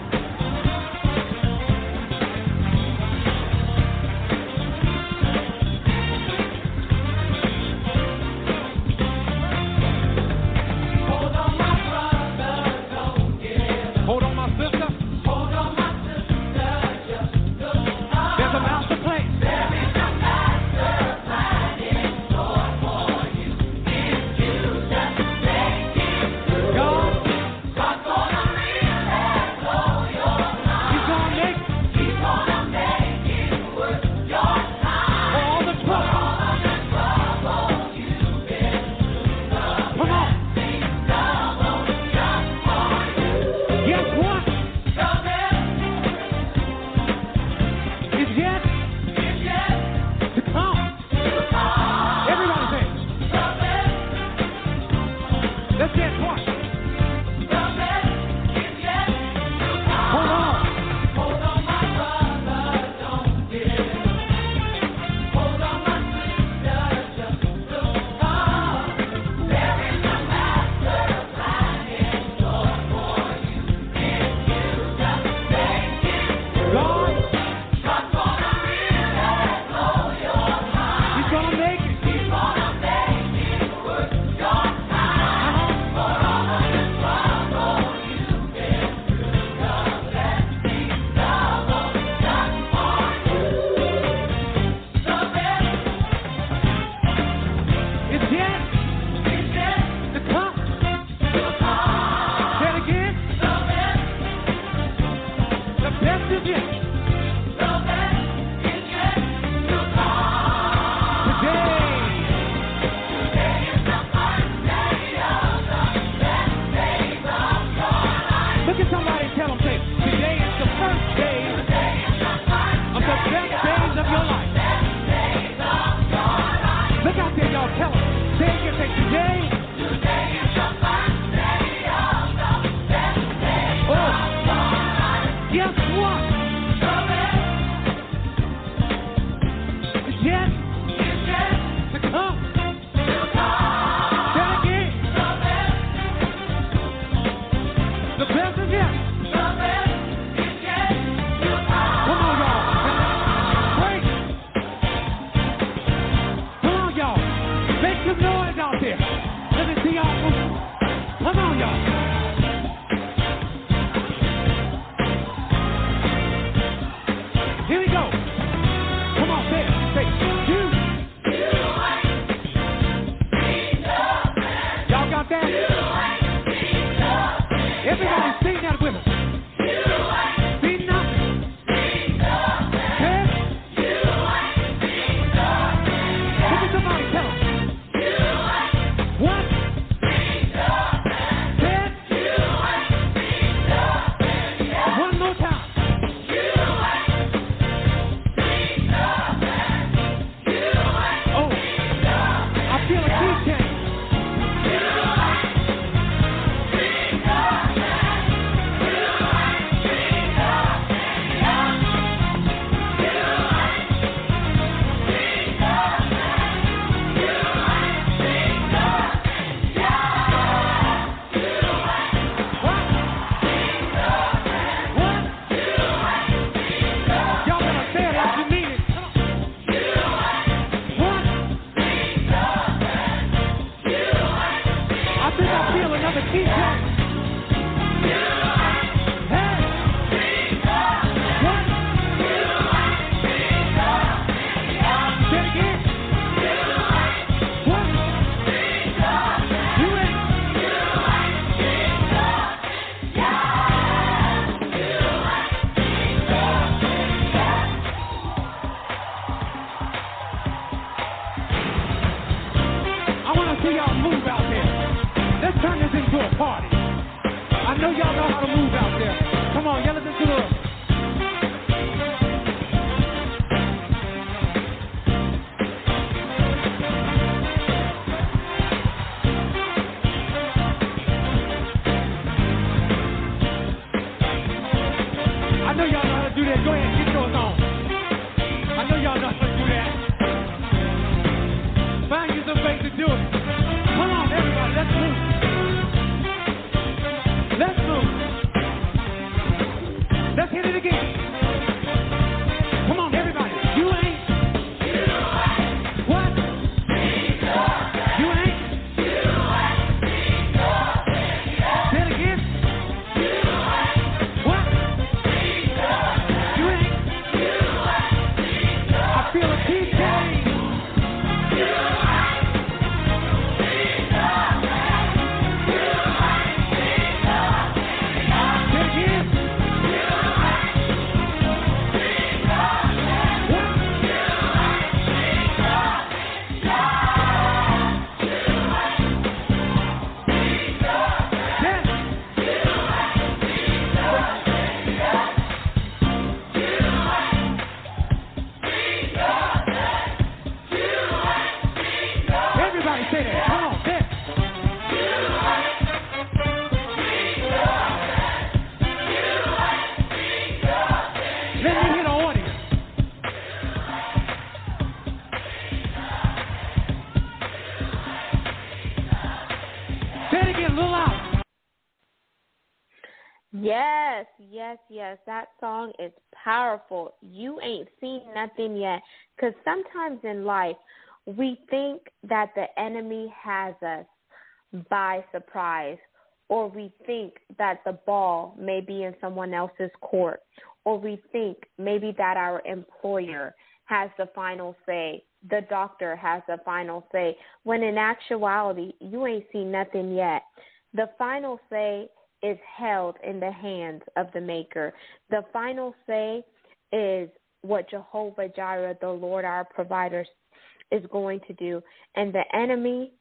Song is powerful. You ain't seen nothing yet. Because sometimes in life, we think that the enemy has us by surprise, or we think that the ball may be in someone else's court, or we think maybe that our employer has the final say, the doctor has the final say, when in actuality, you ain't seen nothing yet. The final say is held in the hands of the Maker. The final say is what Jehovah Jireh, the Lord our provider, is going to do. And the enemy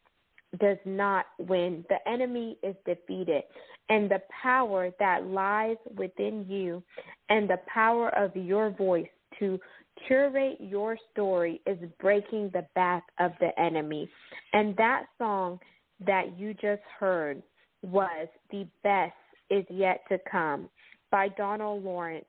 does not win. The enemy is defeated. And the power that lies within you and the power of your voice to curate your story is breaking the back of the enemy. And that song that you just heard was The Best is Yet to Come by Donald Lawrence.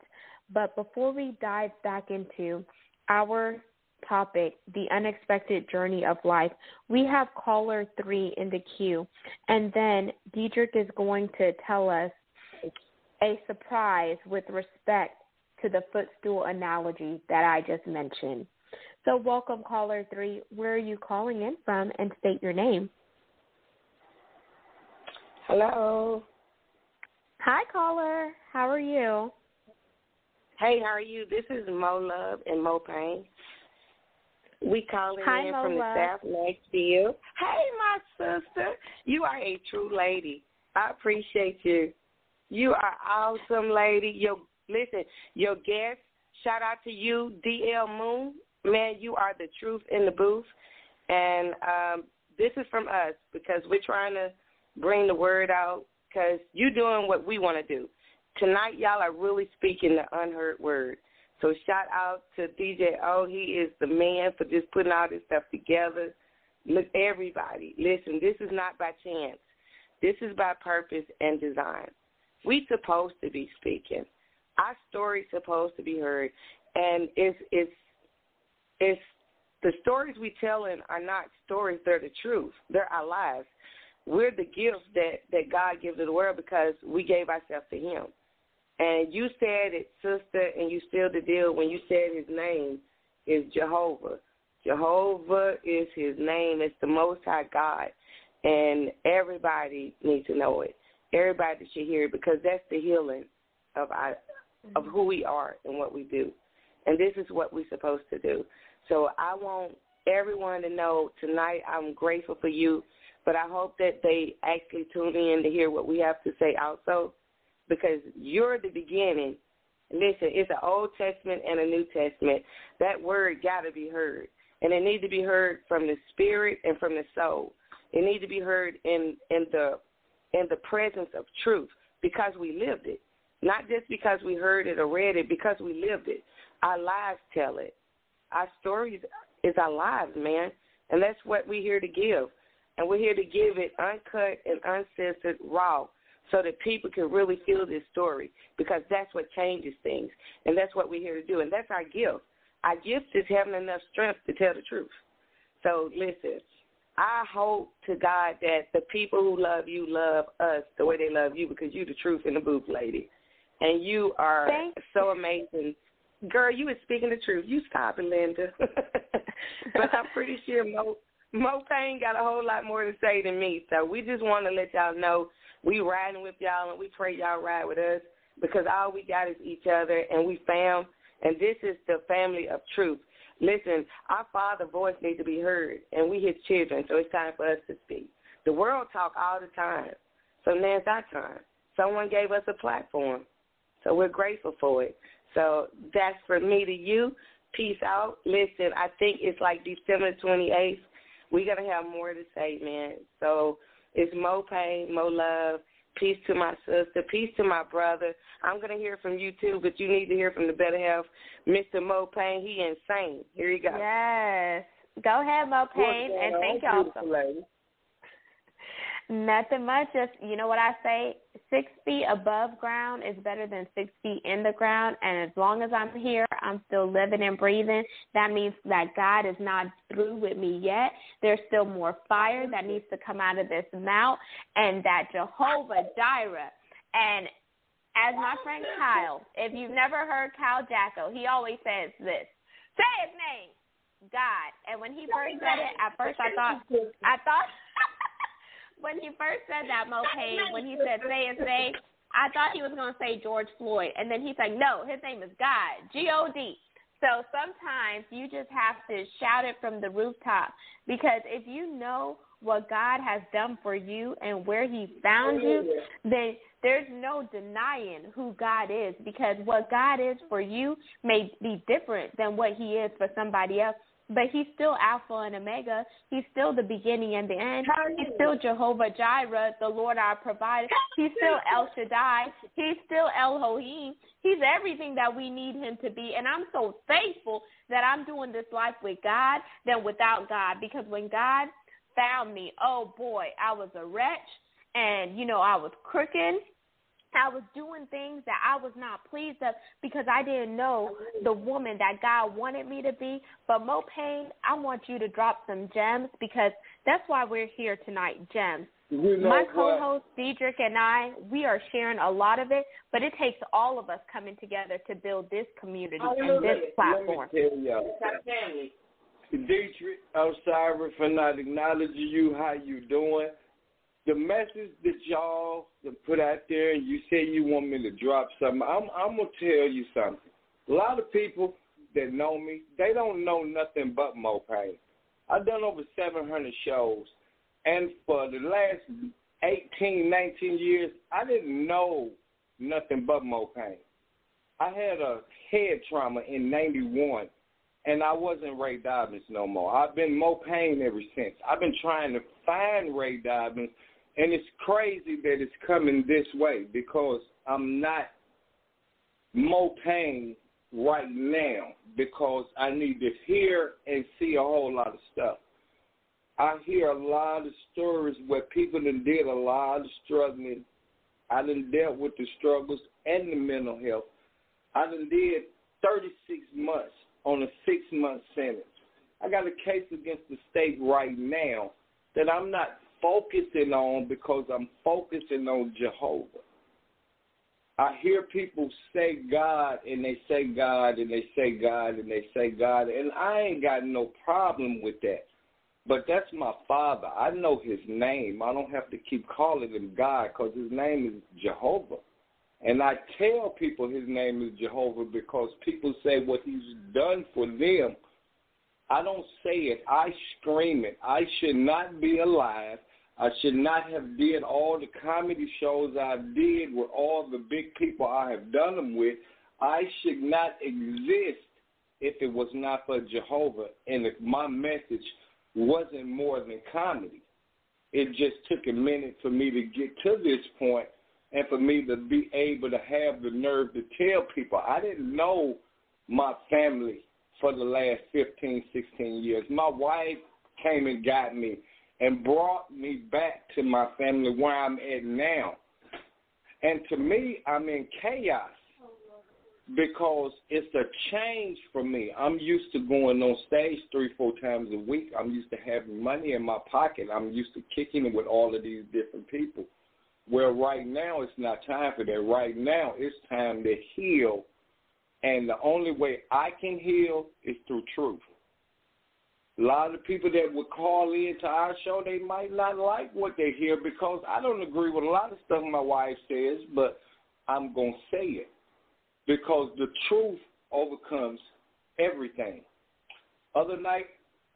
But before we dive back into our topic, the unexpected journey of life, we have caller three in the queue. And then Diedrich is going to tell us a surprise with respect to the footstool analogy that I just mentioned. So, welcome, caller three. Where are you calling in from and state your name? Hello. Hi, caller. How are you? Hey, how are you? This is Mo Love and Mo Payne. We calling Hi, in Mo from Love. the South next to you. Hey, my sister. You are a true lady. I appreciate you. You are awesome, lady. Your listen, your guest. Shout out to you, DL Moon. Man, you are the truth in the booth. And um, this is from us because we're trying to bring the word out because you're doing what we want to do. Tonight, y'all are really speaking the unheard word. So shout out to DJ O. He is the man for just putting all this stuff together. Look, everybody, listen. This is not by chance. This is by purpose and design. We supposed to be speaking. Our story's supposed to be heard, and it's it's it's the stories we telling are not stories. They're the truth. They're our lives we're the gift that that God gives to the world because we gave ourselves to Him. And you said it, sister, and you sealed the deal when you said His name is Jehovah. Jehovah is His name. It's the Most High God, and everybody needs to know it. Everybody should hear it because that's the healing of our of who we are and what we do. And this is what we're supposed to do. So I want everyone to know tonight I'm grateful for you but I hope that they actually tune in to hear what we have to say also, because you're the beginning. Listen, it's an Old Testament and a New Testament. That word got to be heard, and it needs to be heard from the spirit and from the soul. It needs to be heard in in the in the presence of truth because we lived it. Not just because we heard it or read it, because we lived it. Our lives tell it. Our stories is our lives, man. And that's what we're here to give. And we're here to give it uncut and uncensored, raw, so that people can really feel this story because that's what changes things. And that's what we're here to do. And that's our gift. Our gift is having enough strength to tell the truth. So listen, I hope to God that the people who love you love us the way they love you because you're the truth in the booth, lady. And you are Thank so amazing. Girl, you were speaking the truth. You stop it, Linda. <laughs> but I'm pretty sure Mo Mo Payne got a whole lot more to say than me. So we just want to let y'all know we riding with y'all and we pray y'all ride with us because all we got is each other and we fam and this is the family of truth. Listen, our Father voice needs to be heard and we his children, so it's time for us to speak. The world talk all the time. So now it's our time. Someone gave us a platform. So we're grateful for it. So that's for me to you. Peace out. Listen, I think it's like December 28th. Going to have more to say, man. So it's Mo Payne, Mo Love. Peace to my sister. Peace to my brother. I'm going to hear from you too, but you need to hear from the better half, Mr. Mo Payne. He insane. Here you go. Yes. Go ahead, Mo Payne, and thank y'all so. Nothing much. Just you know what I say. Six feet above ground is better than six feet in the ground. And as long as I'm here, I'm still living and breathing. That means that God is not through with me yet. There's still more fire that needs to come out of this mouth, and that Jehovah Jireh and as my friend Kyle, if you've never heard Kyle Jacko, he always says this: "Say his name, God." And when he first said it, at first I thought, I thought. When he first said that, Mo Payne, when he said say his name, I thought he was going to say George Floyd. And then he's like, no, his name is God, G O D. So sometimes you just have to shout it from the rooftop because if you know what God has done for you and where He found you, then there's no denying who God is because what God is for you may be different than what He is for somebody else but he's still Alpha and Omega. He's still the beginning and the end. He's still Jehovah Jireh, the Lord our provider. He's still El Shaddai. He's still Elohim. He's everything that we need him to be. And I'm so thankful that I'm doing this life with God than without God because when God found me, oh boy, I was a wretch and, you know, I was crooked I was doing things that I was not pleased of because I didn't know the woman that God wanted me to be. But Mo Payne, I want you to drop some gems because that's why we're here tonight, gems. You know My co-host Cedric and I, we are sharing a lot of it, but it takes all of us coming together to build this community and this platform. Let me tell y'all. Diedrich, I'm sorry for not acknowledging you. How you doing? The message that y'all put out there, and you say you want me to drop something. I'm, I'm gonna tell you something. A lot of people that know me, they don't know nothing but Mo Payne. I've done over 700 shows, and for the last 18, 19 years, I didn't know nothing but Mo Payne. I had a head trauma in 91 and I wasn't Ray Dobbins no more. I've been Mo Payne ever since. I've been trying to find Ray Dobbins, and it's crazy that it's coming this way because I'm not Mo Payne right now because I need to hear and see a whole lot of stuff. I hear a lot of stories where people done did a lot of struggling. I done dealt with the struggles and the mental health. I done did 36 months on a six month sentence. I got a case against the state right now that I'm not focusing on because I'm focusing on Jehovah. I hear people say God and they say God and they say God and they say God, and I ain't got no problem with that. But that's my father. I know his name. I don't have to keep calling him God because his name is Jehovah. And I tell people his name is Jehovah because people say what he's done for them. I don't say it. I scream it. I should not be alive. I should not have did all the comedy shows I did with all the big people I have done them with. I should not exist if it was not for Jehovah and if my message wasn't more than comedy. it just took a minute for me to get to this point and for me to be able to have the nerve to tell people I didn't know my family for the last 15, 16 years. My wife came and got me and brought me back to my family where I'm at now. And to me, I'm in chaos because it's a change for me. I'm used to going on stage three, four times a week. I'm used to having money in my pocket. I'm used to kicking it with all of these different people. Where right now it's not time for that. Right now it's time to heal. And the only way I can heal is through truth. A lot of people that would call in to our show, they might not like what they hear because I don't agree with a lot of stuff my wife says, but I'm going to say it because the truth overcomes everything. Other night,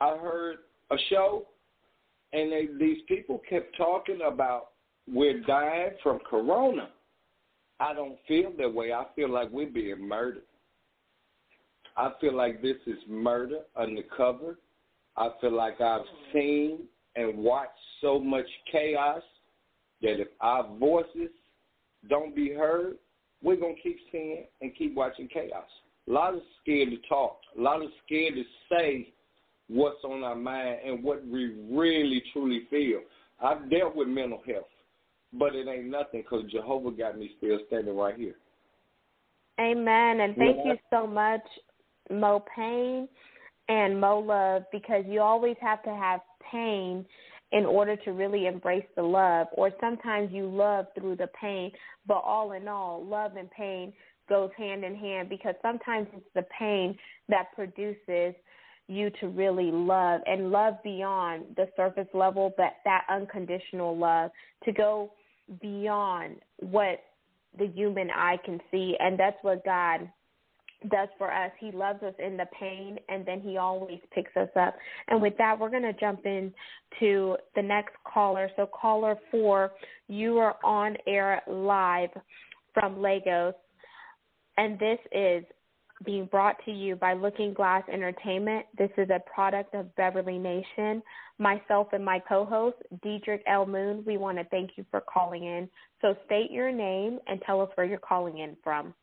I heard a show, and they, these people kept talking about we're dying from corona. I don't feel that way. I feel like we're being murdered. I feel like this is murder undercover. I feel like I've seen and watched so much chaos that if our voices don't be heard, we're going to keep seeing and keep watching chaos. A lot of scared to talk. A lot of scared to say what's on our mind and what we really, truly feel. I've dealt with mental health, but it ain't nothing because Jehovah got me still standing right here. Amen. And thank yeah. you so much, Mo Payne and Mo Love, because you always have to have pain in order to really embrace the love, or sometimes you love through the pain. But all in all, love and pain goes hand in hand because sometimes it's the pain that produces you to really love and love beyond the surface level, but that unconditional love to go beyond what the human eye can see. And that's what God does for us. He loves us in the pain and then he always picks us up. And with that, we're going to jump in to the next caller. So caller 4, you are on air live from Lagos. And this is being brought to you by Looking Glass Entertainment. This is a product of Beverly Nation. Myself and my co-host, Diedrich L. Moon, we want to thank you for calling in. So state your name and tell us where you're calling in from.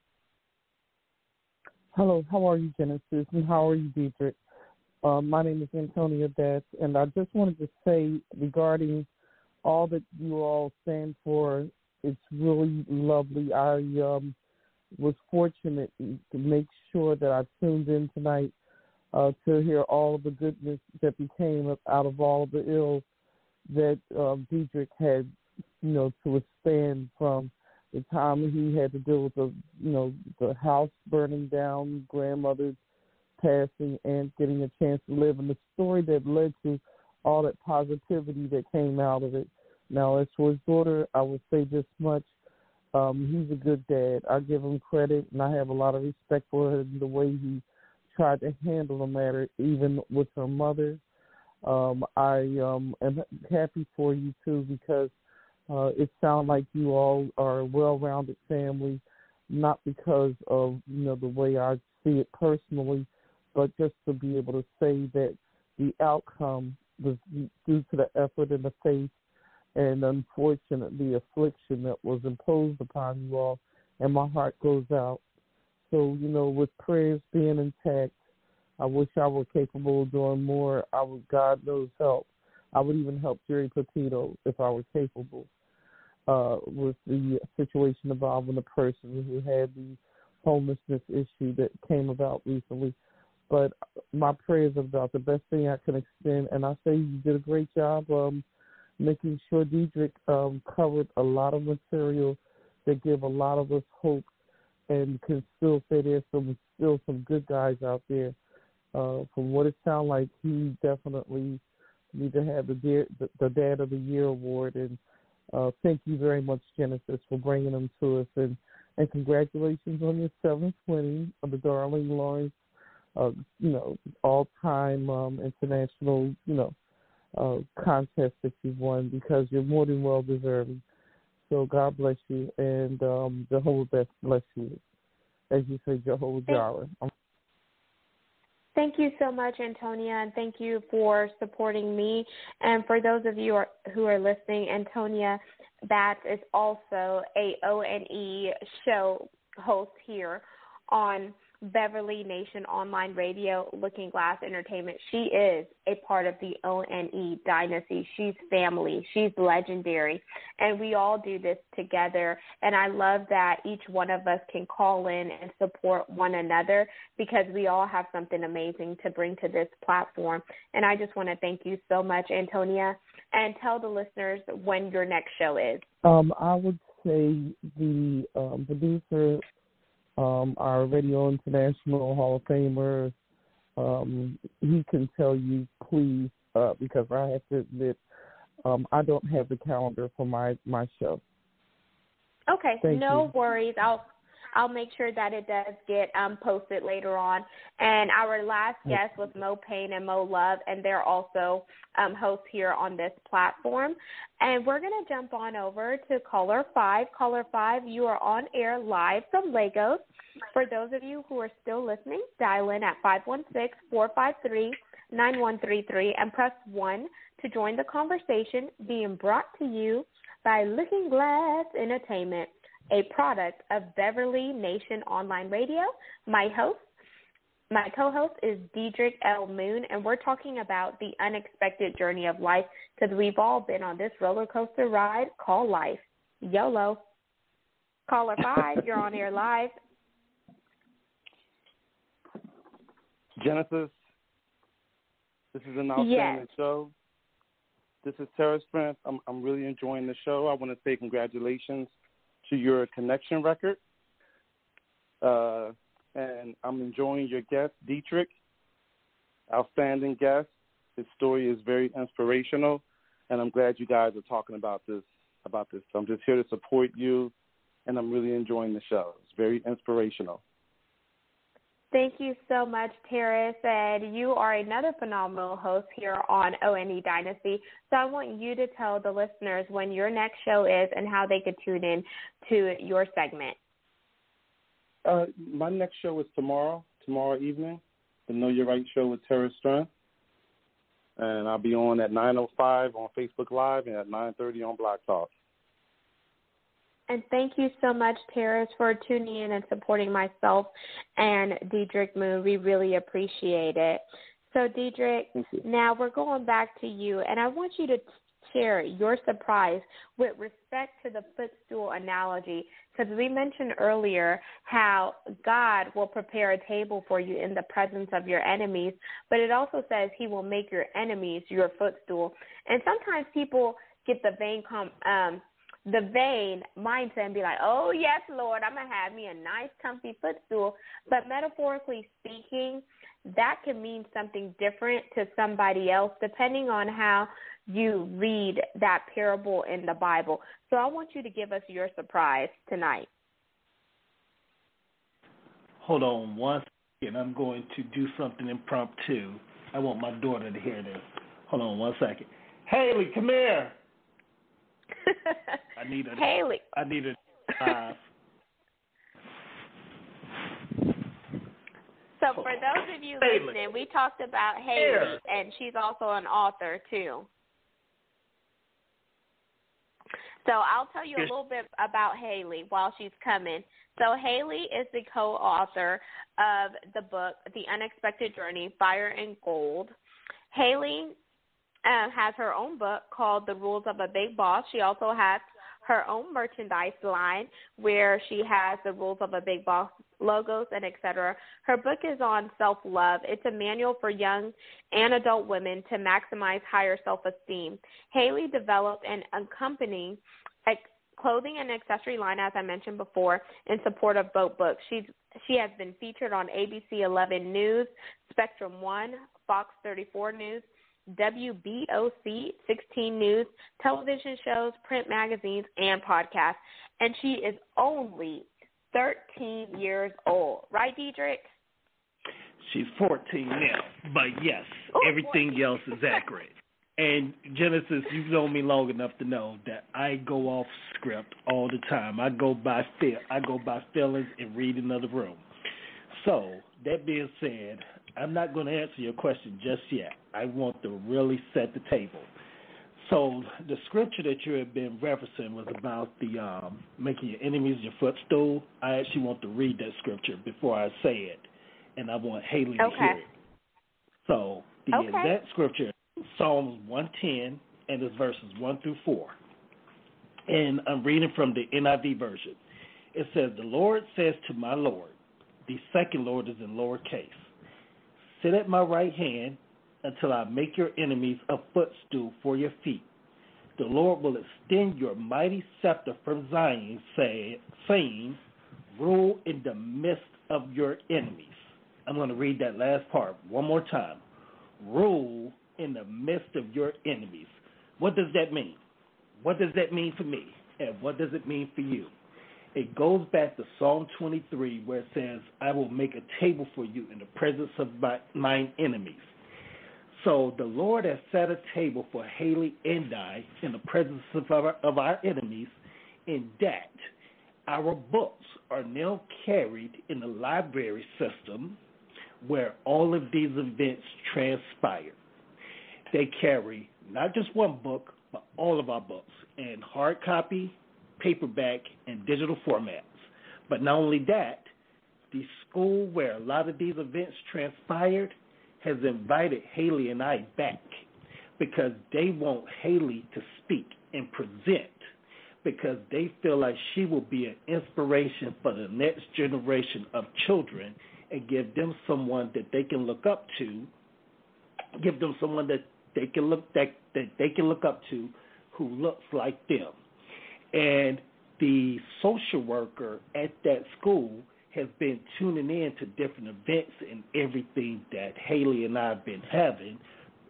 Hello, how are you, Genesis? And how are you, Diedrich? Uh, my name is Antonia Betts, and I just wanted to say regarding all that you all stand for, it's really lovely. I um, was fortunate to make sure that I tuned in tonight uh, to hear all of the goodness that became out of all of the ills that um, Diedrich had, you know, to withstand from the time he had to deal with the you know the house burning down, grandmother's passing, and getting a chance to live, and the story that led to all that positivity that came out of it. Now, as for his daughter, I would say this much: um, he's a good dad. I give him credit, and I have a lot of respect for him the way he tried to handle the matter, even with her mother. Um, I um, am happy for you too because uh, it sounds like you all are a well-rounded family, not because of you know the way I see it personally, but just to be able to say that the outcome was due to the effort and the faith and unfortunately affliction that was imposed upon you all, and my heart goes out. So you know, with prayers being intact, I wish I were capable of doing more. I would, God knows, help. I would even help Jerry Petito if I were capable uh, with the situation involving the person who had the homelessness issue that came about recently. But my prayers are about the best thing I can extend, and I say you did a great job um, making sure Diedrich um, covered a lot of material that give a lot of us hope, and can still say there's some still some good guys out there. Uh, from what it sounds like, he definitely need to have the, the the Dad of the Year award, and uh, thank you very much, Genesis, for bringing them to us, and and congratulations on your 720 of the Darling Lawrence, uh, you know, all-time um, international, you know, uh, contest that you've won because you're more than well deserving. So God bless you, and um, Jehovah best bless you, as you say, Jehovah Jireh. Thank you so much, Antonia, and thank you for supporting me. And for those of you who are listening, Antonia Batts is also a ONE show host here on Beverly Nation Online Radio, Looking Glass Entertainment. She is a part of the ONE dynasty. She's family. She's legendary. And we all do this together. And I love that each one of us can call in and support one another because we all have something amazing to bring to this platform. And I just want to thank you so much, Antonia, and tell the listeners when your next show is. Um, I would say the um, producer um, our Radio International Hall of Famer. Um, he can tell you, please, uh, because I have to admit, um, I don't have the calendar for my my show. Okay, Thank no you. worries. I'll I'll make sure that it does get um, posted later on. And our last guest was Mo Payne and Mo Love, and they're also um, hosts here on this platform. And we're going to jump on over to caller five. Caller five, you are on air live from Lagos. For those of you who are still listening, dial in at 516 453 9133 and press 1 to join the conversation being brought to you by Looking Glass Entertainment a product of Beverly Nation Online Radio. My host, my co-host is Diedrich L. Moon, and we're talking about the unexpected journey of life because we've all been on this roller coaster ride called life. YOLO. Caller five, you're on air live. Genesis, this is an outstanding yes. show. This is Terra Strength. I'm I'm really enjoying the show. I want to say congratulations to your connection record. Uh, and I'm enjoying your guest, Diedrich. Outstanding guest. His story is very inspirational, and I'm glad you guys are talking about this. About this, I'm just here to support you, and I'm really enjoying the show. It's very inspirational. Thank you so much, Terrace. And you are another phenomenal host here on ONE Dynasty. So I want you to tell the listeners when your next show is and how they could tune in to your segment. Uh, my next show is tomorrow, tomorrow evening, the Know Your Right show with Terrace Strength. And I'll be on at 9.05 on Facebook Live and at 9.30 on Blog Talk. And thank you so much, Terrace, for tuning in and supporting myself and Diedrich Moon. We really appreciate it. So, Diedrich, now we're going back to you, and I want you to share your surprise with respect to the footstool analogy, because we mentioned earlier how God will prepare a table for you in the presence of your enemies, but it also says He will make your enemies your footstool. And sometimes people get the vain com- um, the vain mindset and be like, oh, yes, Lord, I'm going to have me a nice, comfy footstool. But metaphorically speaking, that can mean something different to somebody else depending on how you read that parable in the Bible. So I want you to give us your surprise tonight. Hold on one second. I'm going to do something impromptu. I want my daughter to hear this. Hold on one second. Haley, come here. I need a Haley. I need a uh, So for those of you Haley. listening, we talked about Haley, Here. and she's also an author too. So I'll tell you a little bit about Haley while she's coming. So Haley is the co-author of the book The Unexpected Journey: Fire and Gold. Haley um, has her own book called The Rules of a Big Boss. She also has her own merchandise line where she has the Rules of a Big Boss logos and etc. Her book is on self-love. It's a manual for young and adult women to maximize higher self-esteem. Haley developed an accompanying clothing and accessory line, as I mentioned before, in support of both books. She's she has been featured on ABC 11 News, Spectrum One, Fox 34 News, WBOC 16 News, television shows, print magazines, and podcasts. And she is only 13 years old. Right, Diedrich? She's 14 now, but yes, oh, everything else is accurate. And Genesis, you've known me long enough to know that I go off script all the time. I go by feel, I go by feelings and reading of the room. So that being said, I'm not going to answer your question just yet. I want to really set the table. So the scripture that you have been referencing was about the um, making your enemies your footstool. I actually want to read that scripture before I say it, and I want Haley okay. to hear it. So the okay. exact scripture, Psalms 110, and it's verses 1 through 4. And I'm reading from the NIV version. It says, The Lord says to my Lord, the second Lord is in lowercase, sit at my right hand until I make your enemies a footstool for your feet. The Lord will extend your mighty scepter from Zion, say, saying, Rule in the midst of your enemies. I'm going to read that last part one more time. Rule in the midst of your enemies. What does that mean? What does that mean for me? And what does it mean for you? It goes back to Psalm 23 where it says, I will make a table for you in the presence of my, mine enemies. So the Lord has set a table for Haley and I in the presence of our, of our enemies, in that our books are now carried in the library system where all of these events transpire. They carry not just one book, but all of our books in hard copy, paperback, and digital formats. But not only that, the school where a lot of these events transpired has invited Haley and I back because they want Haley to speak and present because they feel like she will be an inspiration for the next generation of children and give them someone that they can look up to, give them someone that they can look that, that they can look up to who looks like them. And the social worker at that school has been tuning in to different events and everything that Haley and I have been having.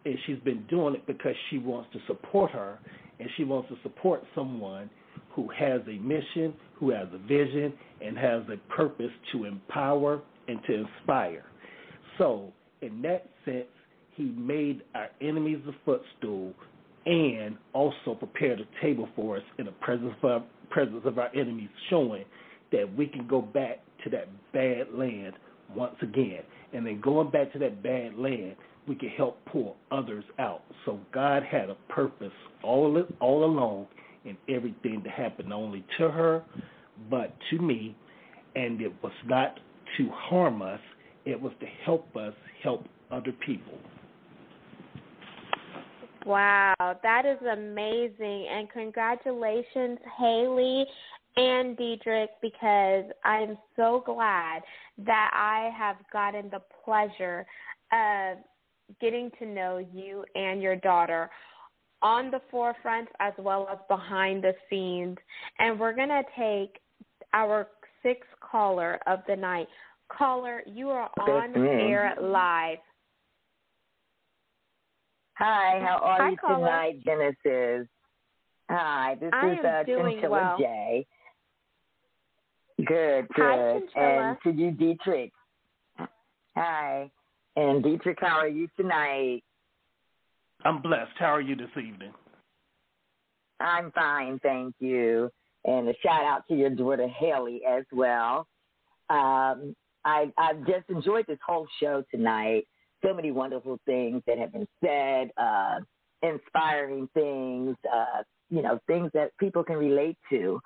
And she's been doing it because she wants to support her and she wants to support someone who has a mission, who has a vision, and has a purpose to empower and to inspire. So, in that sense, he made our enemies a footstool and also prepared a table for us in the presence of our, presence of our enemies, showing that we can go back to that bad land once again. And then going back to that bad land, we can help pull others out. So God had a purpose all all along in everything that happened, not only to her, but to me. And it was not to harm us, it was to help us help other people. Wow, that is amazing. And congratulations, Haley and Diedrich, because I'm so glad that I have gotten the pleasure of getting to know you and your daughter on the forefront as well as behind the scenes. And we're going to take our sixth caller of the night. Caller, you are on air live. Hi, how are Hi, you caller. tonight, Genesis? Hi, this I is am uh, Chinchilla well. J. Good, good. Hi, and to you, Diedrich. Hi. And Diedrich, how are you tonight? I'm blessed. How are you this evening? I'm fine, thank you. And a shout out to your daughter Haley as well. Um, I, I've just enjoyed this whole show tonight. So many wonderful things that have been said, uh, inspiring things, uh, you know, things that people can relate to.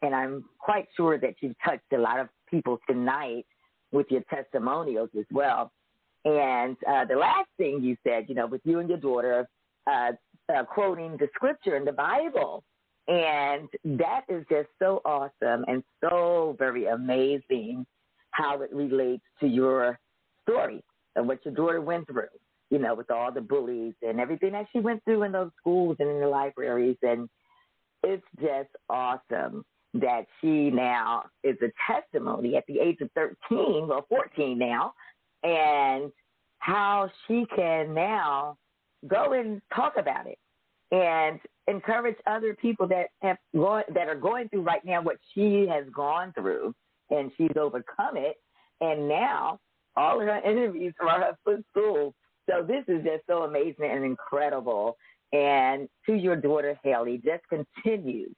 And I'm quite sure that you've touched a lot of people tonight with your testimonials as well. And uh, the last thing you said, you know, with you and your daughter uh, uh, quoting the scripture in the Bible. And that is just so awesome and so very amazing how it relates to your story and what your daughter went through, you know, with all the bullies and everything that she went through in those schools and in the libraries. And it's just awesome that she now is a testimony at the age of 13, well, 14 now, and how she can now go and talk about it and encourage other people that have gone, that are going through right now what she has gone through and she's overcome it and now all of her enemies are her footstool. So this is just so amazing and incredible. And to your daughter Haley, just continue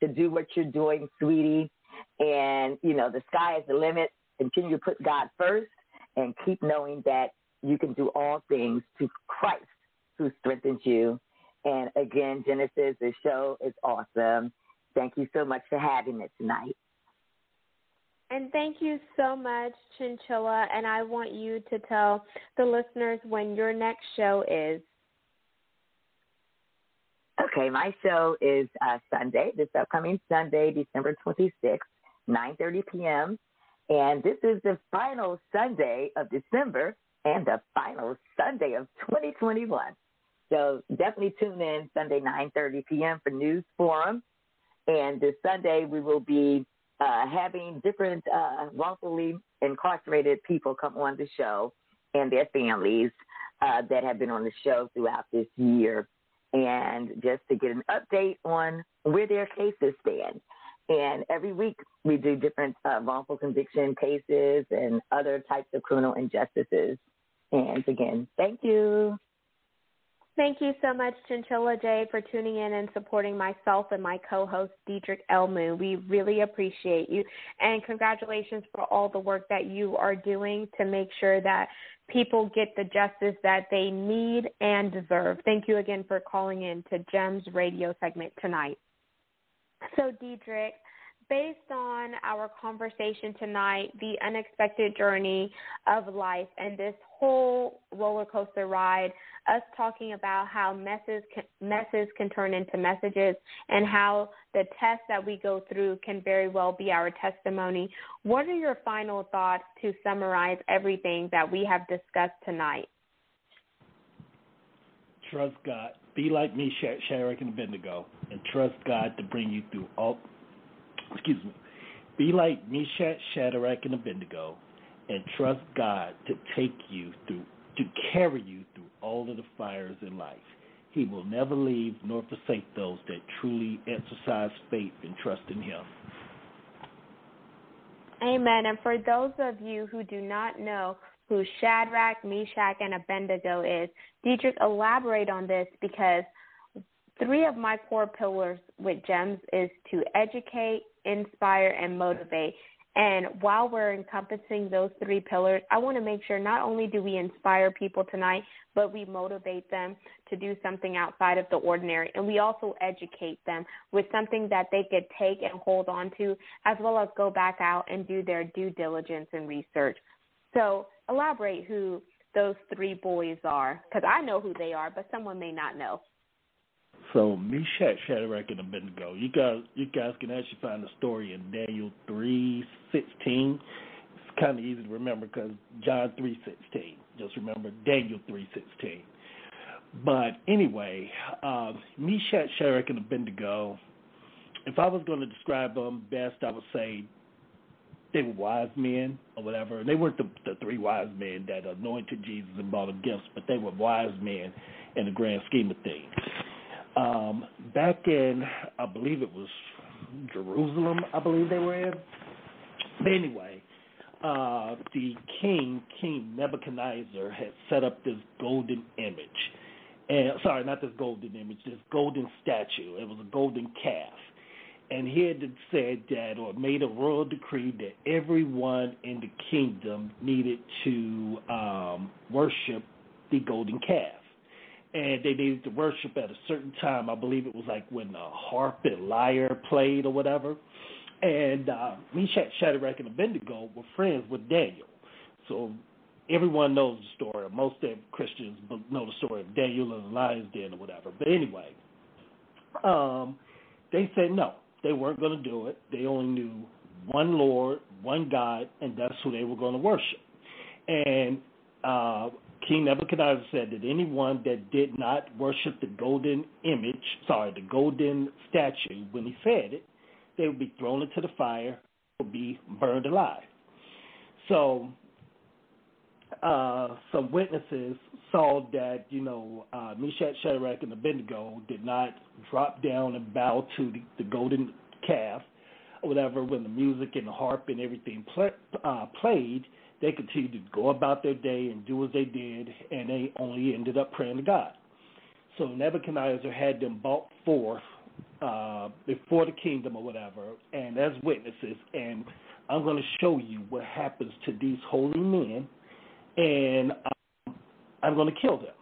to do what you're doing, sweetie. And you know the sky is the limit. Continue to put God first and keep knowing that you can do all things to Christ who strengthens you. And again, Genesis, the show is awesome. Thank you so much for having it tonight. And thank you so much, Chinchilla. And I want you to tell the listeners when your next show is. Okay, my show is uh, Sunday, this upcoming Sunday, December 26th, 9.30 p.m. And this is the final Sunday of December and the final Sunday of 2021. So definitely tune in Sunday, 9.30 p.m. for News Forum. And this Sunday, we will be uh, having different uh, wrongfully incarcerated people come on the show and their families uh, that have been on the show throughout this year. And just to get an update on where their cases stand. And every week we do different uh, wrongful conviction cases and other types of criminal injustices. And again, thank you. Thank you so much, Chinchilla J, for tuning in and supporting myself and my co-host Diedrich Elmu. We really appreciate you, and congratulations for all the work that you are doing to make sure that people get the justice that they need and deserve. Thank you again for calling in to Gems Radio segment tonight. So, Diedrich, based on our conversation tonight, the unexpected journey of life, and this whole roller coaster ride, us talking about how messes can, messes can turn into messages, and how the tests that we go through can very well be our testimony. What are your final thoughts to summarize everything that we have discussed tonight? Trust God. Be like me, Shadrach and Abednego, and trust God to bring you through all excuse me, be like Meshach, Shadrach, and Abednego, and trust God to take you through, to carry you through all of the fires in life. He will never leave nor forsake those that truly exercise faith and trust in Him. Amen. And for those of you who do not know who Shadrach, Meshach, and Abednego is, Diedrich, elaborate on this because three of my core pillars with GEMS is to educate, inspire, and motivate. And while we're encompassing those three pillars, I want to make sure not only do we inspire people tonight, but we motivate them to do something outside of the ordinary. And we also educate them with something that they could take and hold on to, as well as go back out and do their due diligence and research. So elaborate who those three boys are, because I know who they are, but someone may not know. So Meshach, Shadrach, and Abednego. You guys, you guys can actually find the story in Daniel three sixteen. It's kind of easy to remember because John three sixteen. Just remember Daniel three sixteen. But anyway, uh, Meshach, Shadrach, and Abednego. If I was going to describe them best, I would say they were wise men or whatever. And they weren't the, the three wise men that anointed Jesus and brought him gifts, but they were wise men in the grand scheme of things. Um, back in, I believe it was Jerusalem, I believe they were in. But anyway, uh, the king, King Nebuchadnezzar, had set up this golden image. And sorry, not this golden image, this golden statue. It was a golden calf. And he had said that, or made a royal decree that everyone in the kingdom needed to um, worship the golden calf and they needed to worship at a certain time. I believe it was like when the harp and lyre played or whatever. And uh, Meshach, Shadrach, and Abednego were friends with Daniel. So everyone knows the story. Most of Christians know the story of Daniel and the lion's den or whatever. But anyway, um, they said no, they weren't going to do it. They only knew one Lord, one God, and that's who they were going to worship. And uh, King Nebuchadnezzar said that anyone that did not worship the golden image, sorry, the golden statue, when he said it, they would be thrown into the fire or be burned alive. So uh, some witnesses saw that, you know, uh, Meshach, Shadrach, and Abednego did not drop down and bow to the, the golden calf or whatever when the music and the harp and everything play, uh, played – they continued to go about their day and do as they did, and they only ended up praying to God. So Nebuchadnezzar had them brought forth uh, before the kingdom or whatever, and as witnesses. And I'm going to show you what happens to these holy men. And um, I'm going to kill them.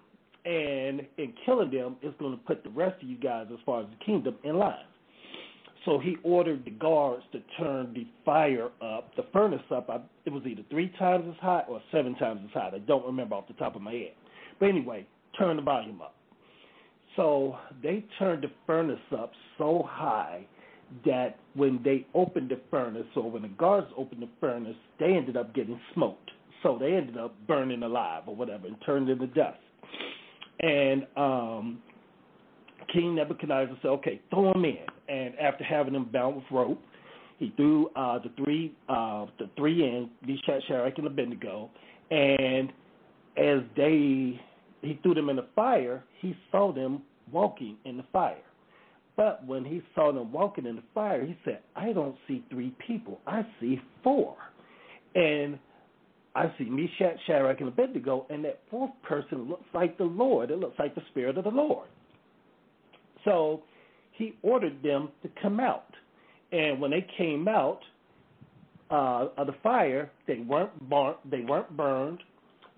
And in killing them, it's going to put the rest of you guys, as far as the kingdom, in line. So he ordered the guards to turn the fire up, the furnace up. I, it was either three times as hot or seven times as hot. I don't remember off the top of my head. But anyway, turn the volume up. So they turned the furnace up so high that when they opened the furnace, or when the guards opened the furnace, they ended up getting smoked. So they ended up burning alive or whatever and turned into dust. And um, King Nebuchadnezzar said, "Okay, throw them in." And after having them bound with rope, he threw uh, the three uh, the three in Meshach, Shadrach, and Abednego. And as they he threw them in the fire, he saw them walking in the fire. But when he saw them walking in the fire, he said, I don't see three people. I see four. And I see Meshach, Shadrach, and Abednego, and that fourth person looks like the Lord. It looks like the Spirit of the Lord. So he ordered them to come out. And when they came out uh, of the fire, they weren't burnt, they weren't burned.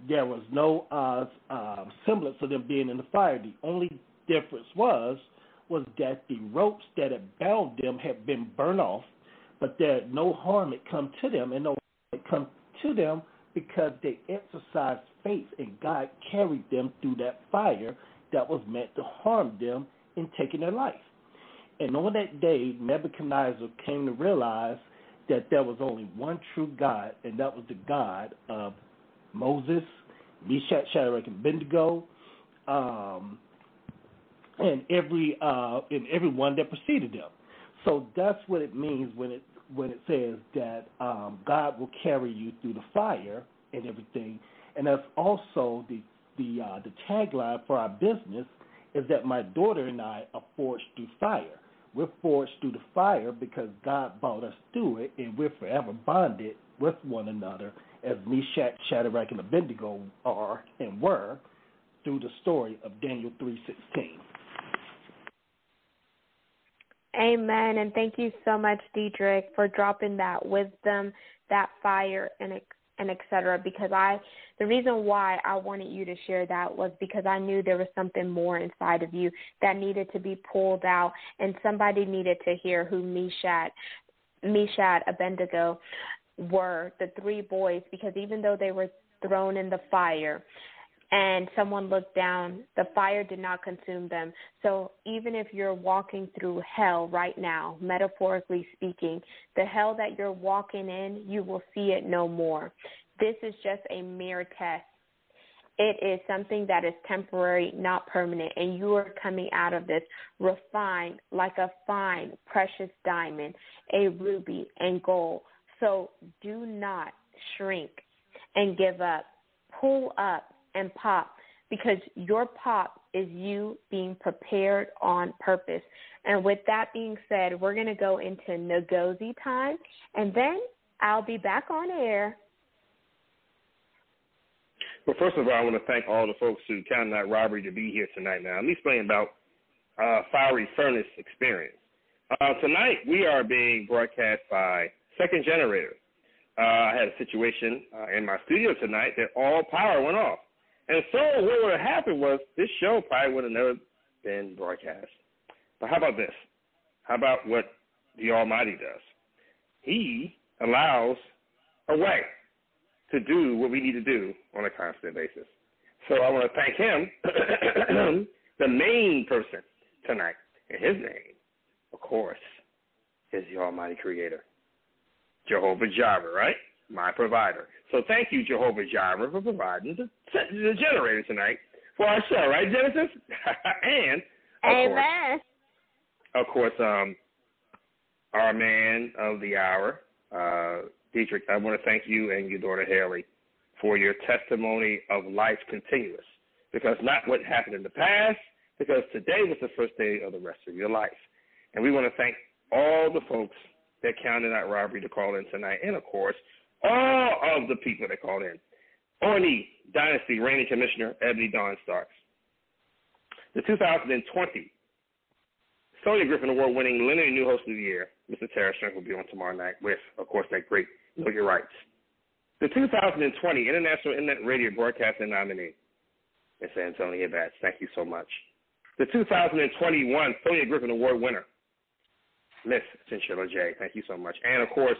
There was no uh, uh, semblance of them being in the fire. The only difference was was that the ropes that had bound them had been burned off, but that no harm had come to them, and no harm had come to them because they exercised faith, and God carried them through that fire that was meant to harm them in taking their life. And on that day, Nebuchadnezzar came to realize that there was only one true God, and that was the God of Moses, Meshach, Shadrach, and Abednego, um, and every uh, and everyone that preceded them. So that's what it means when it when it says that um, God will carry you through the fire and everything, and that's also the the uh, the tagline for our business is that my daughter and I are forged through fire. We're forged through the fire because God brought us through it, and we're forever bonded with one another, as Meshach, Shadrach, and Abednego are and were through the story of Daniel three sixteen. Amen. And thank you so much, Diedrich, for dropping that wisdom, that fire, and and etc. Because I, the reason why I wanted you to share that was because I knew there was something more inside of you that needed to be pulled out, and somebody needed to hear who Meshach, Meshach, Abednego were the three boys. Because even though they were thrown in the fire, and someone looked down, the fire did not consume them. So even if you're walking through hell right now, metaphorically speaking, the hell that you're walking in, you will see it no more. This is just a mere test. It is something that is temporary, not permanent, and you are coming out of this refined like a fine, precious diamond, a ruby, and gold. So do not shrink and give up. Pull up and pop because your pop is you being prepared on purpose. And with that being said, we're going to go into Ngozi time, and then I'll be back on air. Well, first of all, I want to thank all the folks who counted that robbery to be here tonight. Now, let me explain about uh, Fiery Furnace Experience. Uh, tonight, we are being broadcast by Second Generator. Uh, I had a situation uh, in my studio tonight that all power went off. And so what would have happened was this show probably would have never been broadcast. But how about this? How about what the Almighty does? He allows a way to do what we need to do on a constant basis. So I want to thank him, <coughs> the main person tonight. And his name, of course, is the Almighty Creator, Jehovah Jireh, right? My provider. So thank you, Jehovah Jireh, for providing the, the generator tonight for our show, right, Genesis? <laughs> and of Amen. Course, of course, um, our man of the hour, uh, Diedrich. I want to thank you and your daughter Haley for your testimony of life continuous. Because not what happened in the past, because today was the first day of the rest of your life. And we want to thank all the folks that counted out robbery to call in tonight, and of course, all of the people that called in. Orny Dynasty reigning commissioner Ebony Dawn Starks. The 2020 Sonya Griffin Award winning Linear New Host of the Year, Mr. Terrence Strength, will be on tomorrow night with, of course, that great Know Your Rights. The 2020 International Internet Radio Broadcasting nominee, Miss Antonia Batts. Thank you so much. The 2021 Sonia Griffin Award winner, Miss Chinchilla J. Thank you so much. And of course,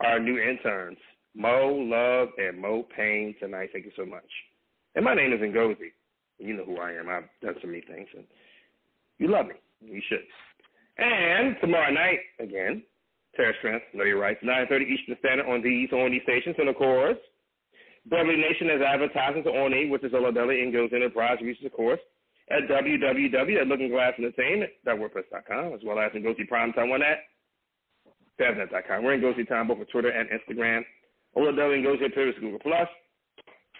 our new interns, Mo Love and Mo Payne tonight. Thank you so much. And my name is Ngozi. You know who I am. I've done so many things. And you love me. You should. And tomorrow night, again, Terror Strength, Know Your Rights, 9.30 Eastern Standard on these, on these stations. And of course, Beverly Nation has advertising to On which is Ola Belly Ingo's Enterprise, reaches, of course, at www.lookingglassentertainment.wordpress.com, as well as Ngozi Primetime on that, Devnet.com. We're in Ngozi Time both for Twitter and Instagram. Ola Belly Ngozi appears Google Plus.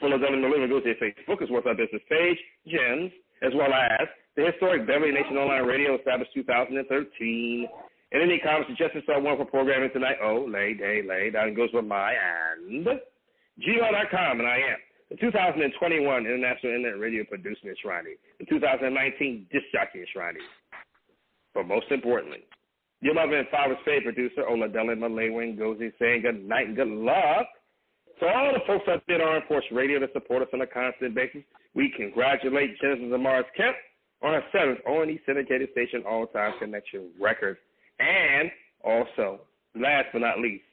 Ola Belly Malima Ngozi Facebook, well as our business page, Gems, as well as the historic Beverly Nation Online Radio established 2013. And any comments, suggestions for our wonderful programming tonight, oh, lay, day, lay, that goes with my and gmail.com, and I am the 2021 International Internet Radio Producer Ronnie, the 2019 Disc Jockey Ronnie. But most importantly, your love and father's favorite producer, Oladele Malewin, goes in saying good night and good luck. To all the folks out there on Force Radio that support us on a constant basis, we congratulate Genesis Amaris Kemp on our seventh O&E syndicated station All Time Connection record. And also, last but not least,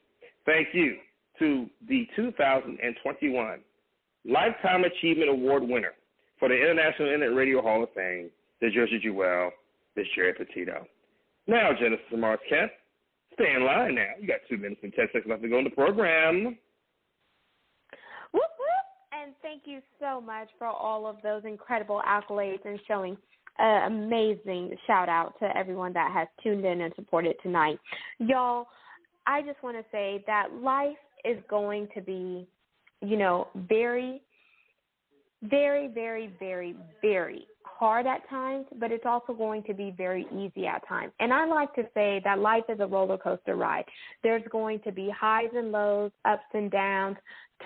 thank you to the 2021 Lifetime Achievement Award winner for the International Internet Radio Hall of Fame, the Jersey Jewel, Miss Jerry Petito. Now, Genesis Amaris Kemp, stay in line now. You got two minutes and ten seconds left to go in the program. Whoop, whoop. And thank you so much for all of those incredible accolades and showing uh, amazing shout out to everyone that has tuned in and supported tonight. Y'all, I just want to say that life is going to be, you know, very, very, very, very, very hard at times, but it's also going to be very easy at times. And I like to say that life is a roller coaster ride. There's going to be highs and lows, ups and downs,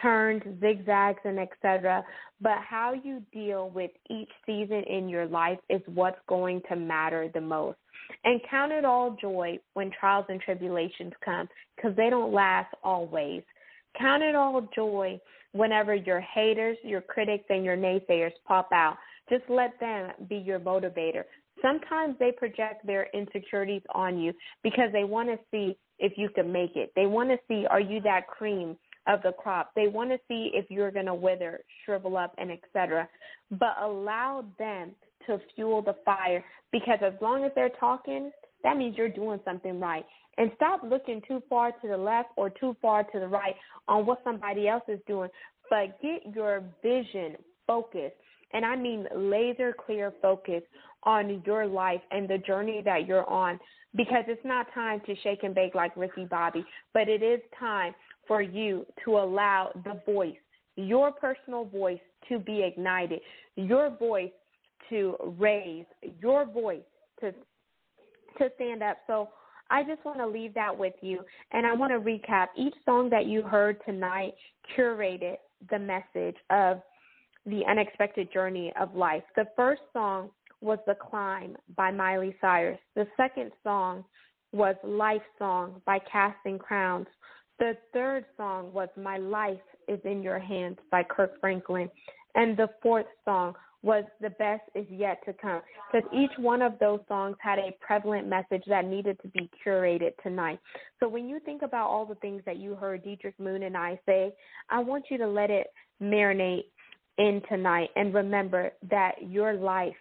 turns, zigzags, and etc. But how you deal with each season in your life is what's going to matter the most. And count it all joy when trials and tribulations come, because they don't last always. Count it all joy whenever your haters, your critics, and your naysayers pop out. Just let them be your motivator. Sometimes they project their insecurities on you because they want to see if you can make it. They want to see are you that cream of the crop. They want to see if you're going to wither, shrivel up, and etc. But allow them to fuel the fire because as long as they're talking, that means you're doing something right. And stop looking too far to the left or too far to the right on what somebody else is doing, but get your vision focused. And I mean laser clear focus on your life and the journey that you're on because it's not time to shake and bake like Ricky Bobby, but it is time for you to allow the voice, your personal voice, to be ignited, your voice to raise, your voice to to stand up. So I just want to leave that with you, and I want to recap each song that you heard tonight curated the message of the unexpected journey of life. The first song was The Climb by Miley Cyrus. The second song was Life Song by Casting Crowns. The third song was My Life is in Your Hands by Kirk Franklin. And the fourth song was The Best is Yet to Come. Because each one of those songs had a prevalent message that needed to be curated tonight. So when you think about all the things that you heard Diedrich Moon and I say, I want you to let it marinate in tonight and remember that your life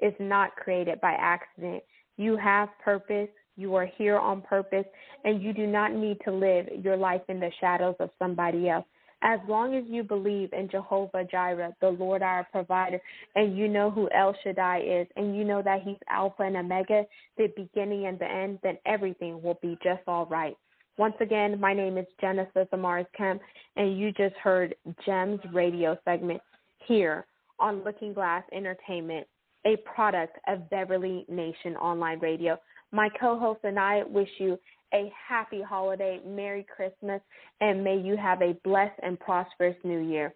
is not created by accident. You have purpose, you are here on purpose, and you do not need to live your life in the shadows of somebody else. As long as you believe in Jehovah Jireh, the Lord our provider, and you know who El Shaddai is, and you know that He's Alpha and Omega, the beginning and the end, then everything will be just all right. Once again, my name is Genesis Amaris Kemp, and you just heard Gems radio segment here on Looking Glass Entertainment, a product of Beverly Nation Online Radio. My co host and I wish you a happy holiday, Merry Christmas, and may you have a blessed and prosperous new year.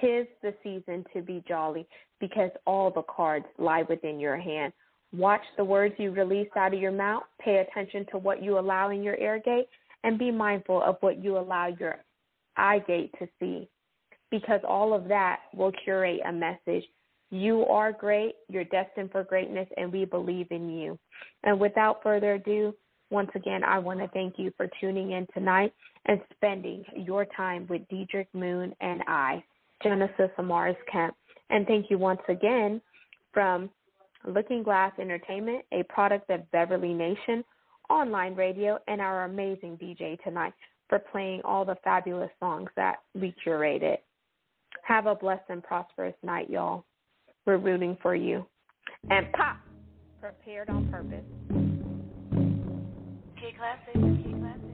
Tis the season to be jolly because all the cards lie within your hand. Watch the words you release out of your mouth, pay attention to what you allow in your ear gate, and be mindful of what you allow your eye gate to see because all of that will curate a message You are great. You're destined for greatness, and we believe in you. And without further ado, once again, I want to thank you for tuning in tonight and spending your time with Diedrich Moon and I, Genesis Amaris Kemp. And thank you once again from Looking Glass Entertainment, a product of Beverly Nation online radio, and our amazing DJ tonight for playing all the fabulous songs that we curated. Have a blessed and prosperous night, y'all. We're rooting for you. And pop, prepared on purpose. K Classic, K Classic.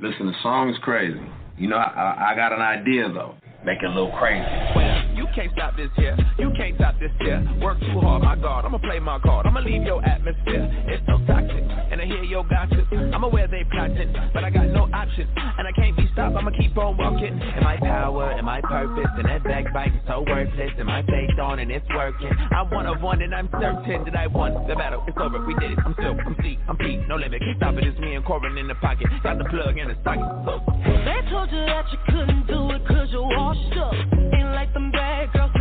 Listen, the song is crazy. You know, I, I got an idea though. Make it a little crazy. Can't stop this here. You can't stop this here. Work too hard, my God. I'ma play my card. I'ma leave your atmosphere. It's so toxic. And I hear your gossip. I'm aware they plotting, but I got no option. And I can't be stopped. I'ma keep on walking. Am I power? Am I purpose? And that backbiting so worthless. Am I faith on and it's working? I'm one of one and I'm certain that I won the battle. It's over. We did it. I'm still, I'm C, I'm P. No limit. Stop it. It's me and Corbin in the pocket. Got the plug in the socket. They told you that you couldn't do like them bad girls